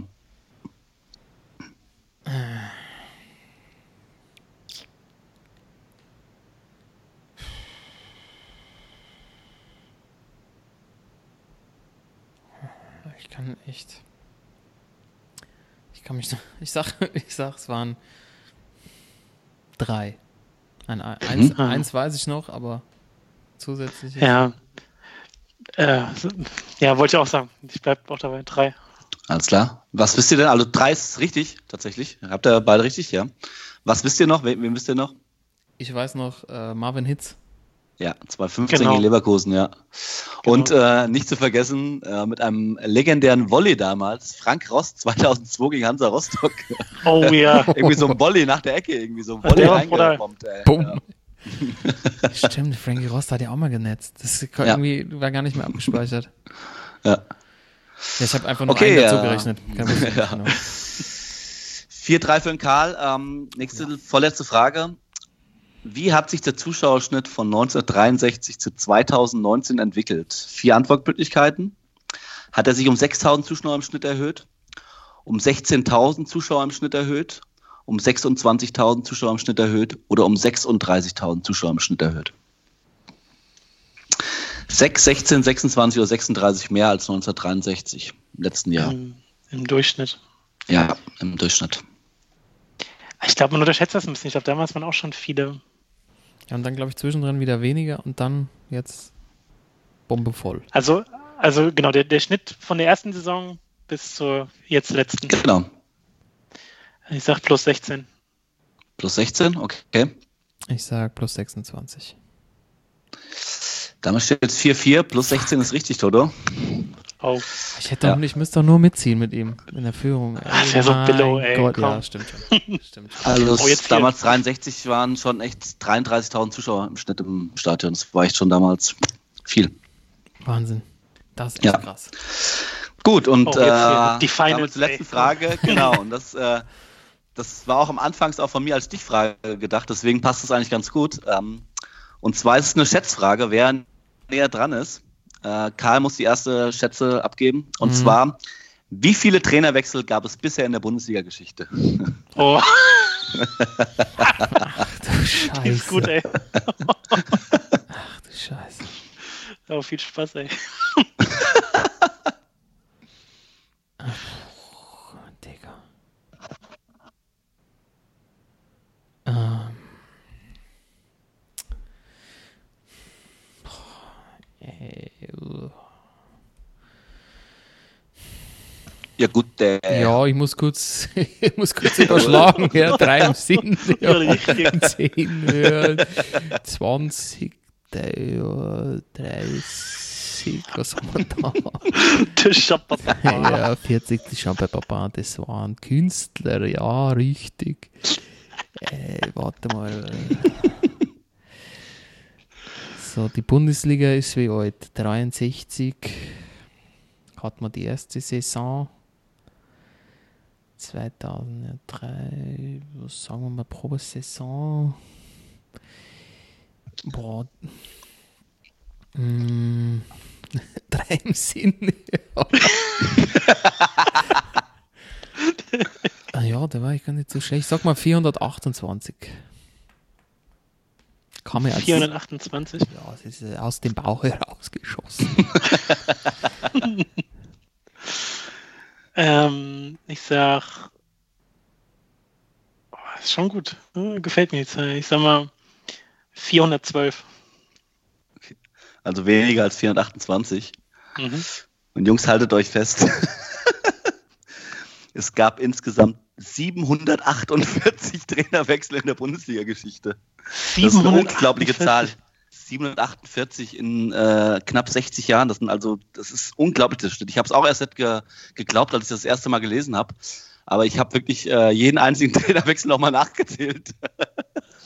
Ich kann echt. Ich kann mich. <laughs> Ich sag, ich sag, es waren drei. Ein, eins, Mhm. eins weiß ich noch, aber zusätzlich. Ja. Äh, ja, wollte ich auch sagen. Ich bleib auch dabei. Drei. Alles klar. Was wisst ihr denn? Also drei ist richtig, tatsächlich. Habt ihr beide richtig, ja. Was wisst ihr noch? Wen, wen wisst ihr noch? Ich weiß noch, äh, Marvin Hitz. Ja, 2015 Genau. gegen Leverkusen, ja. Genau. Und äh, nicht zu vergessen, äh, mit einem legendären Volley damals, Frank Rost <laughs> 2002 gegen Hansa Rostock. Oh ja. <laughs> irgendwie so ein Volley nach der Ecke, irgendwie so ein Ja, Volley reingebombt. Bumm. <laughs> Stimmt, Frankie Rost hat ja auch mal genetzt. Das ist Ja. irgendwie war gar nicht mehr abgespeichert. Ja. Ja, ich habe einfach nur Okay, einen dazu ja. gerechnet. Kein <laughs> Problem, Ja. genau. 4-3 für den Karl. Ähm, nächste, vorletzte Frage. Wie hat sich der Zuschauerschnitt von 1963 zu 2019 entwickelt? Vier Antwortmöglichkeiten. Hat er sich um 6000 Zuschauer im Schnitt erhöht? Um 16.000 Zuschauer im Schnitt erhöht? Um 26.000 Zuschauer im Schnitt erhöht? Oder um 36.000 Zuschauer im Schnitt erhöht? 6, 16, 26 oder 36 mehr als 1963 im letzten Jahr. Im, Im Durchschnitt. Ja, im Durchschnitt. Ich glaube, man unterschätzt das ein bisschen. Ich glaube, damals waren auch schon viele. Ja, und dann glaube ich zwischendrin wieder weniger und dann jetzt Bombe voll. Also, also genau, der, der Schnitt von der ersten Saison bis zur jetzt letzten. Genau. Ich sag plus 16. Plus 16, okay. Ich sag plus 26. Damit steht jetzt 4-4, plus 16 ist richtig, Toto. Oh, Ich hätte doch, Ja. ich müsste doch nur mitziehen mit ihm in der Führung. Ey, Das wär so Billow, ey, Gott, ja, komm. stimmt schon. <laughs> Stimmt schon. Also Oh, jetzt damals 63 waren schon echt 33.000 Zuschauer im Schnitt im Stadion. Das war echt schon damals viel. Wahnsinn. Das ist Ja. echt krass. Gut, und Oh, äh, die Finals, damit ey. Frage. <laughs> Genau, und das, äh, das war auch am Anfangs auch von mir als Stichfrage gedacht, deswegen passt es eigentlich ganz gut. Ähm, und zwar ist es eine Schätzfrage, wer näher dran ist. Äh, Karl muss die erste Schätze abgeben. Und Mhm. zwar, wie viele Trainerwechsel gab es bisher in der Bundesliga-Geschichte? <laughs> oh, Du Scheiße. die ist gut, ey. Ach du Scheiße. Oh, viel Spaß, ey. Digga. Ähm. Ja gut, der Ja, ich muss kurz, <laughs> ich muss kurz überschlagen. Ja, <laughs> drei im Sinn. Ja, richtig. <laughs> 10, ja, 20, ja, 30, was haben wir da? Der Schapper. Ja, 40, die Champagner, das waren Künstler, ja, richtig. Äh, warte mal. So, die Bundesliga ist wie alt? 63 hat man die erste Saison. 2003, was sagen wir mal pro Saison? Boah, Mm, <laughs> drei im Sinn. <laughs> ah ja, da war ich gar nicht so schlecht. Sag mal 428. Kam als 428. Ja, es ist äh, aus dem Bauch herausgeschossen. <laughs> Ähm, ich sag. Oh, ist schon gut. Hm, Gefällt mir die Zahl. Ich sag mal 412. Also weniger als 428. Mhm. Und Jungs, haltet euch fest. <laughs> es gab insgesamt 748 Trainerwechsel in der Bundesliga-Geschichte. Das ist eine unglaubliche 748. Zahl. 748 in äh, knapp 60 Jahren. Das sind also, das ist unglaublich. Das steht. Ich habe es auch erst nicht ge geglaubt, als ich das erste Mal gelesen habe. Aber ich habe wirklich äh, jeden einzigen <laughs> Trainerwechsel nochmal nachgezählt.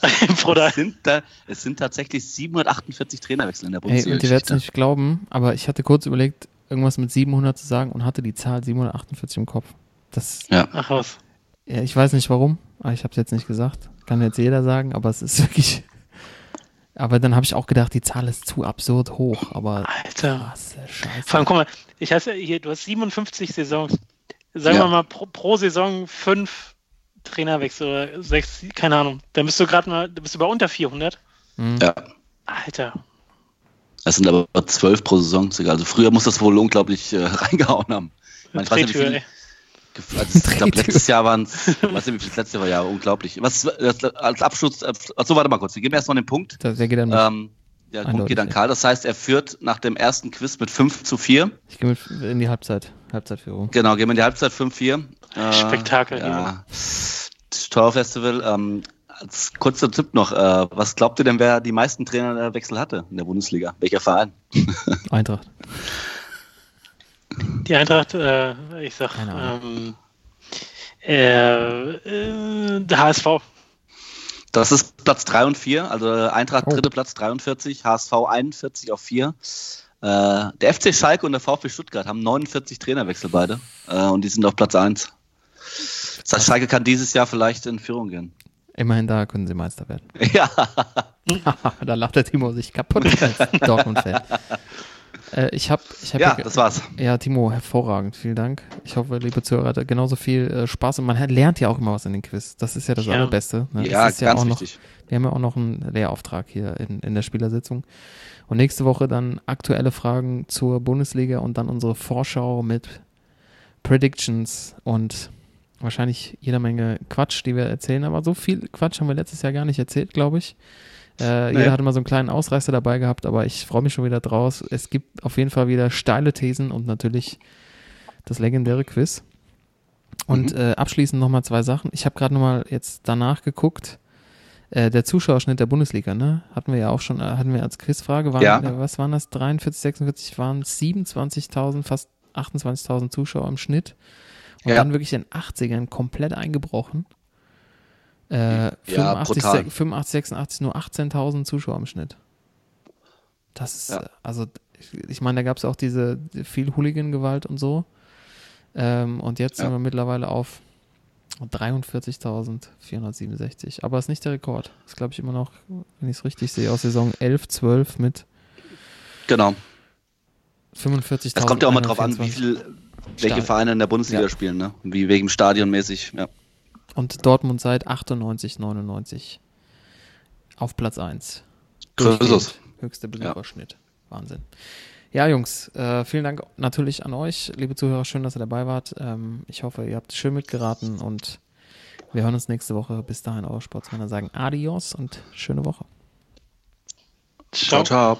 <laughs> Bruder. Es sind, da, es sind tatsächlich 748 Trainerwechsel in der Ey, und ihr werdet es nicht glauben, aber ich hatte kurz überlegt, irgendwas mit 700 zu sagen und hatte die Zahl 748 im Kopf. Das, Ja. Ach was. Ja, ich weiß nicht warum, aber ich habe es jetzt nicht gesagt. Kann jetzt jeder sagen, aber es ist <laughs> wirklich. Aber dann habe ich auch gedacht, die Zahl ist zu absurd hoch, aber Alter. krasse Scheiße. Vor allem, guck mal, ich heiße hier, du hast 57 Saisons. Sagen Ja. wir mal pro, pro Saison fünf Trainerwechsel oder sechs, keine Ahnung. Dann bist du gerade mal, du bist über unter 400. Mhm. Ja. Alter. Es sind aber zwölf pro Saison sogar. Also früher muss das wohl unglaublich äh, <laughs> reingehauen haben. Ich, meine, ich weiß nicht, wie Drehtür, viel, ey. gef- also, ich glaube, <laughs> letztes Jahr waren es, weiß nicht, wie viel das letzte Jahr war, ja, unglaublich. Was, als Abschluss, achso, warte mal kurz, wir geben erstmal den Punkt. Der geht dann. Ähm, der Punkt geht an. Karl. Das heißt, er führt nach dem ersten Quiz mit 5 zu 4. Ich gehe mit in die Halbzeit. Halbzeitführung. Genau, gehen wir in die Halbzeit 5-4. Äh, Spektakel, Ja. Torfestival. Ähm, als kurzer Tipp noch, äh, was glaubt ihr denn, wer die meisten Trainerwechsel hatte in der Bundesliga? Welcher Verein? Eintracht. <laughs> Die Eintracht, äh, ich sag, ähm, äh, äh, der HSV. Das ist Platz 3 und 4, also Eintracht Oh. dritte Platz 43, HSV 41 auf 4. Äh, der FC Schalke und der VfB Stuttgart haben 49 Trainerwechsel beide äh, und die sind auf Platz 1. Das heißt, Schalke kann dieses Jahr vielleicht in Führung gehen. Immerhin da können sie Meister werden. <laughs> Ja, <laughs> da lacht der Timo sich kaputt <laughs> als Dortmund-Fan. Äh, ich habe, ich hab ja, das war's. Ja, Timo, hervorragend. Vielen Dank. Ich hoffe, liebe Zuhörer, hattet genauso viel äh, Spaß und man hat, lernt ja auch immer was in den Quiz. Das ist ja das Ja. Allerbeste. Ne? Ja, das ist ja ganz auch noch, wichtig. Wir haben ja auch noch einen Lehrauftrag hier in, in der Spielersitzung. Und nächste Woche dann aktuelle Fragen zur Bundesliga und dann unsere Vorschau mit Predictions und wahrscheinlich jeder Menge Quatsch, die wir erzählen. Aber so viel Quatsch haben wir letztes Jahr gar nicht erzählt, glaube ich. Äh. Jeder hat immer so einen kleinen Ausreißer dabei gehabt, aber ich freue mich schon wieder draus. Es gibt auf jeden Fall wieder steile Thesen und natürlich das legendäre Quiz. Und Mhm. äh, abschließend nochmal zwei Sachen. Ich habe gerade nochmal jetzt danach geguckt. Äh, der Zuschauerschnitt der Bundesliga, ne? Hatten wir ja auch schon, äh, hatten wir als Quizfrage. Waren, Ja. äh, was waren das? 43, 46 waren 27.000, fast 28.000 Zuschauer im Schnitt. Und Ja. dann wirklich in den 80ern komplett eingebrochen. Äh, 85, brutal. se- 85, 86, nur 18.000 Zuschauer im Schnitt. Das ist, Ja. also, ich, meine, da gab es auch diese viel Hooligan-Gewalt und so. Ähm, und jetzt Ja. sind wir mittlerweile auf 43.467. Aber ist nicht der Rekord. Ist, glaube ich, immer noch, wenn ich es richtig sehe, aus Saison 11, 12 mit Genau. 45.000. Es kommt ja auch mal drauf an, wie viel, welche. Vereine in der Bundesliga Ja. spielen, ne? Wie wegen Stadion mäßig, ja. Und Dortmund seit 98, 99 auf Platz 1. So ist es. Höchster Besucherschnitt. Wahnsinn. Ja, Jungs, äh, vielen Dank natürlich an euch, liebe Zuhörer. Schön, dass ihr dabei wart. Ähm, ich hoffe, ihr habt schön mitgeraten und wir hören uns nächste Woche. Bis dahin, eure Sportsmänner sagen Adios und schöne Woche. Ciao. ciao.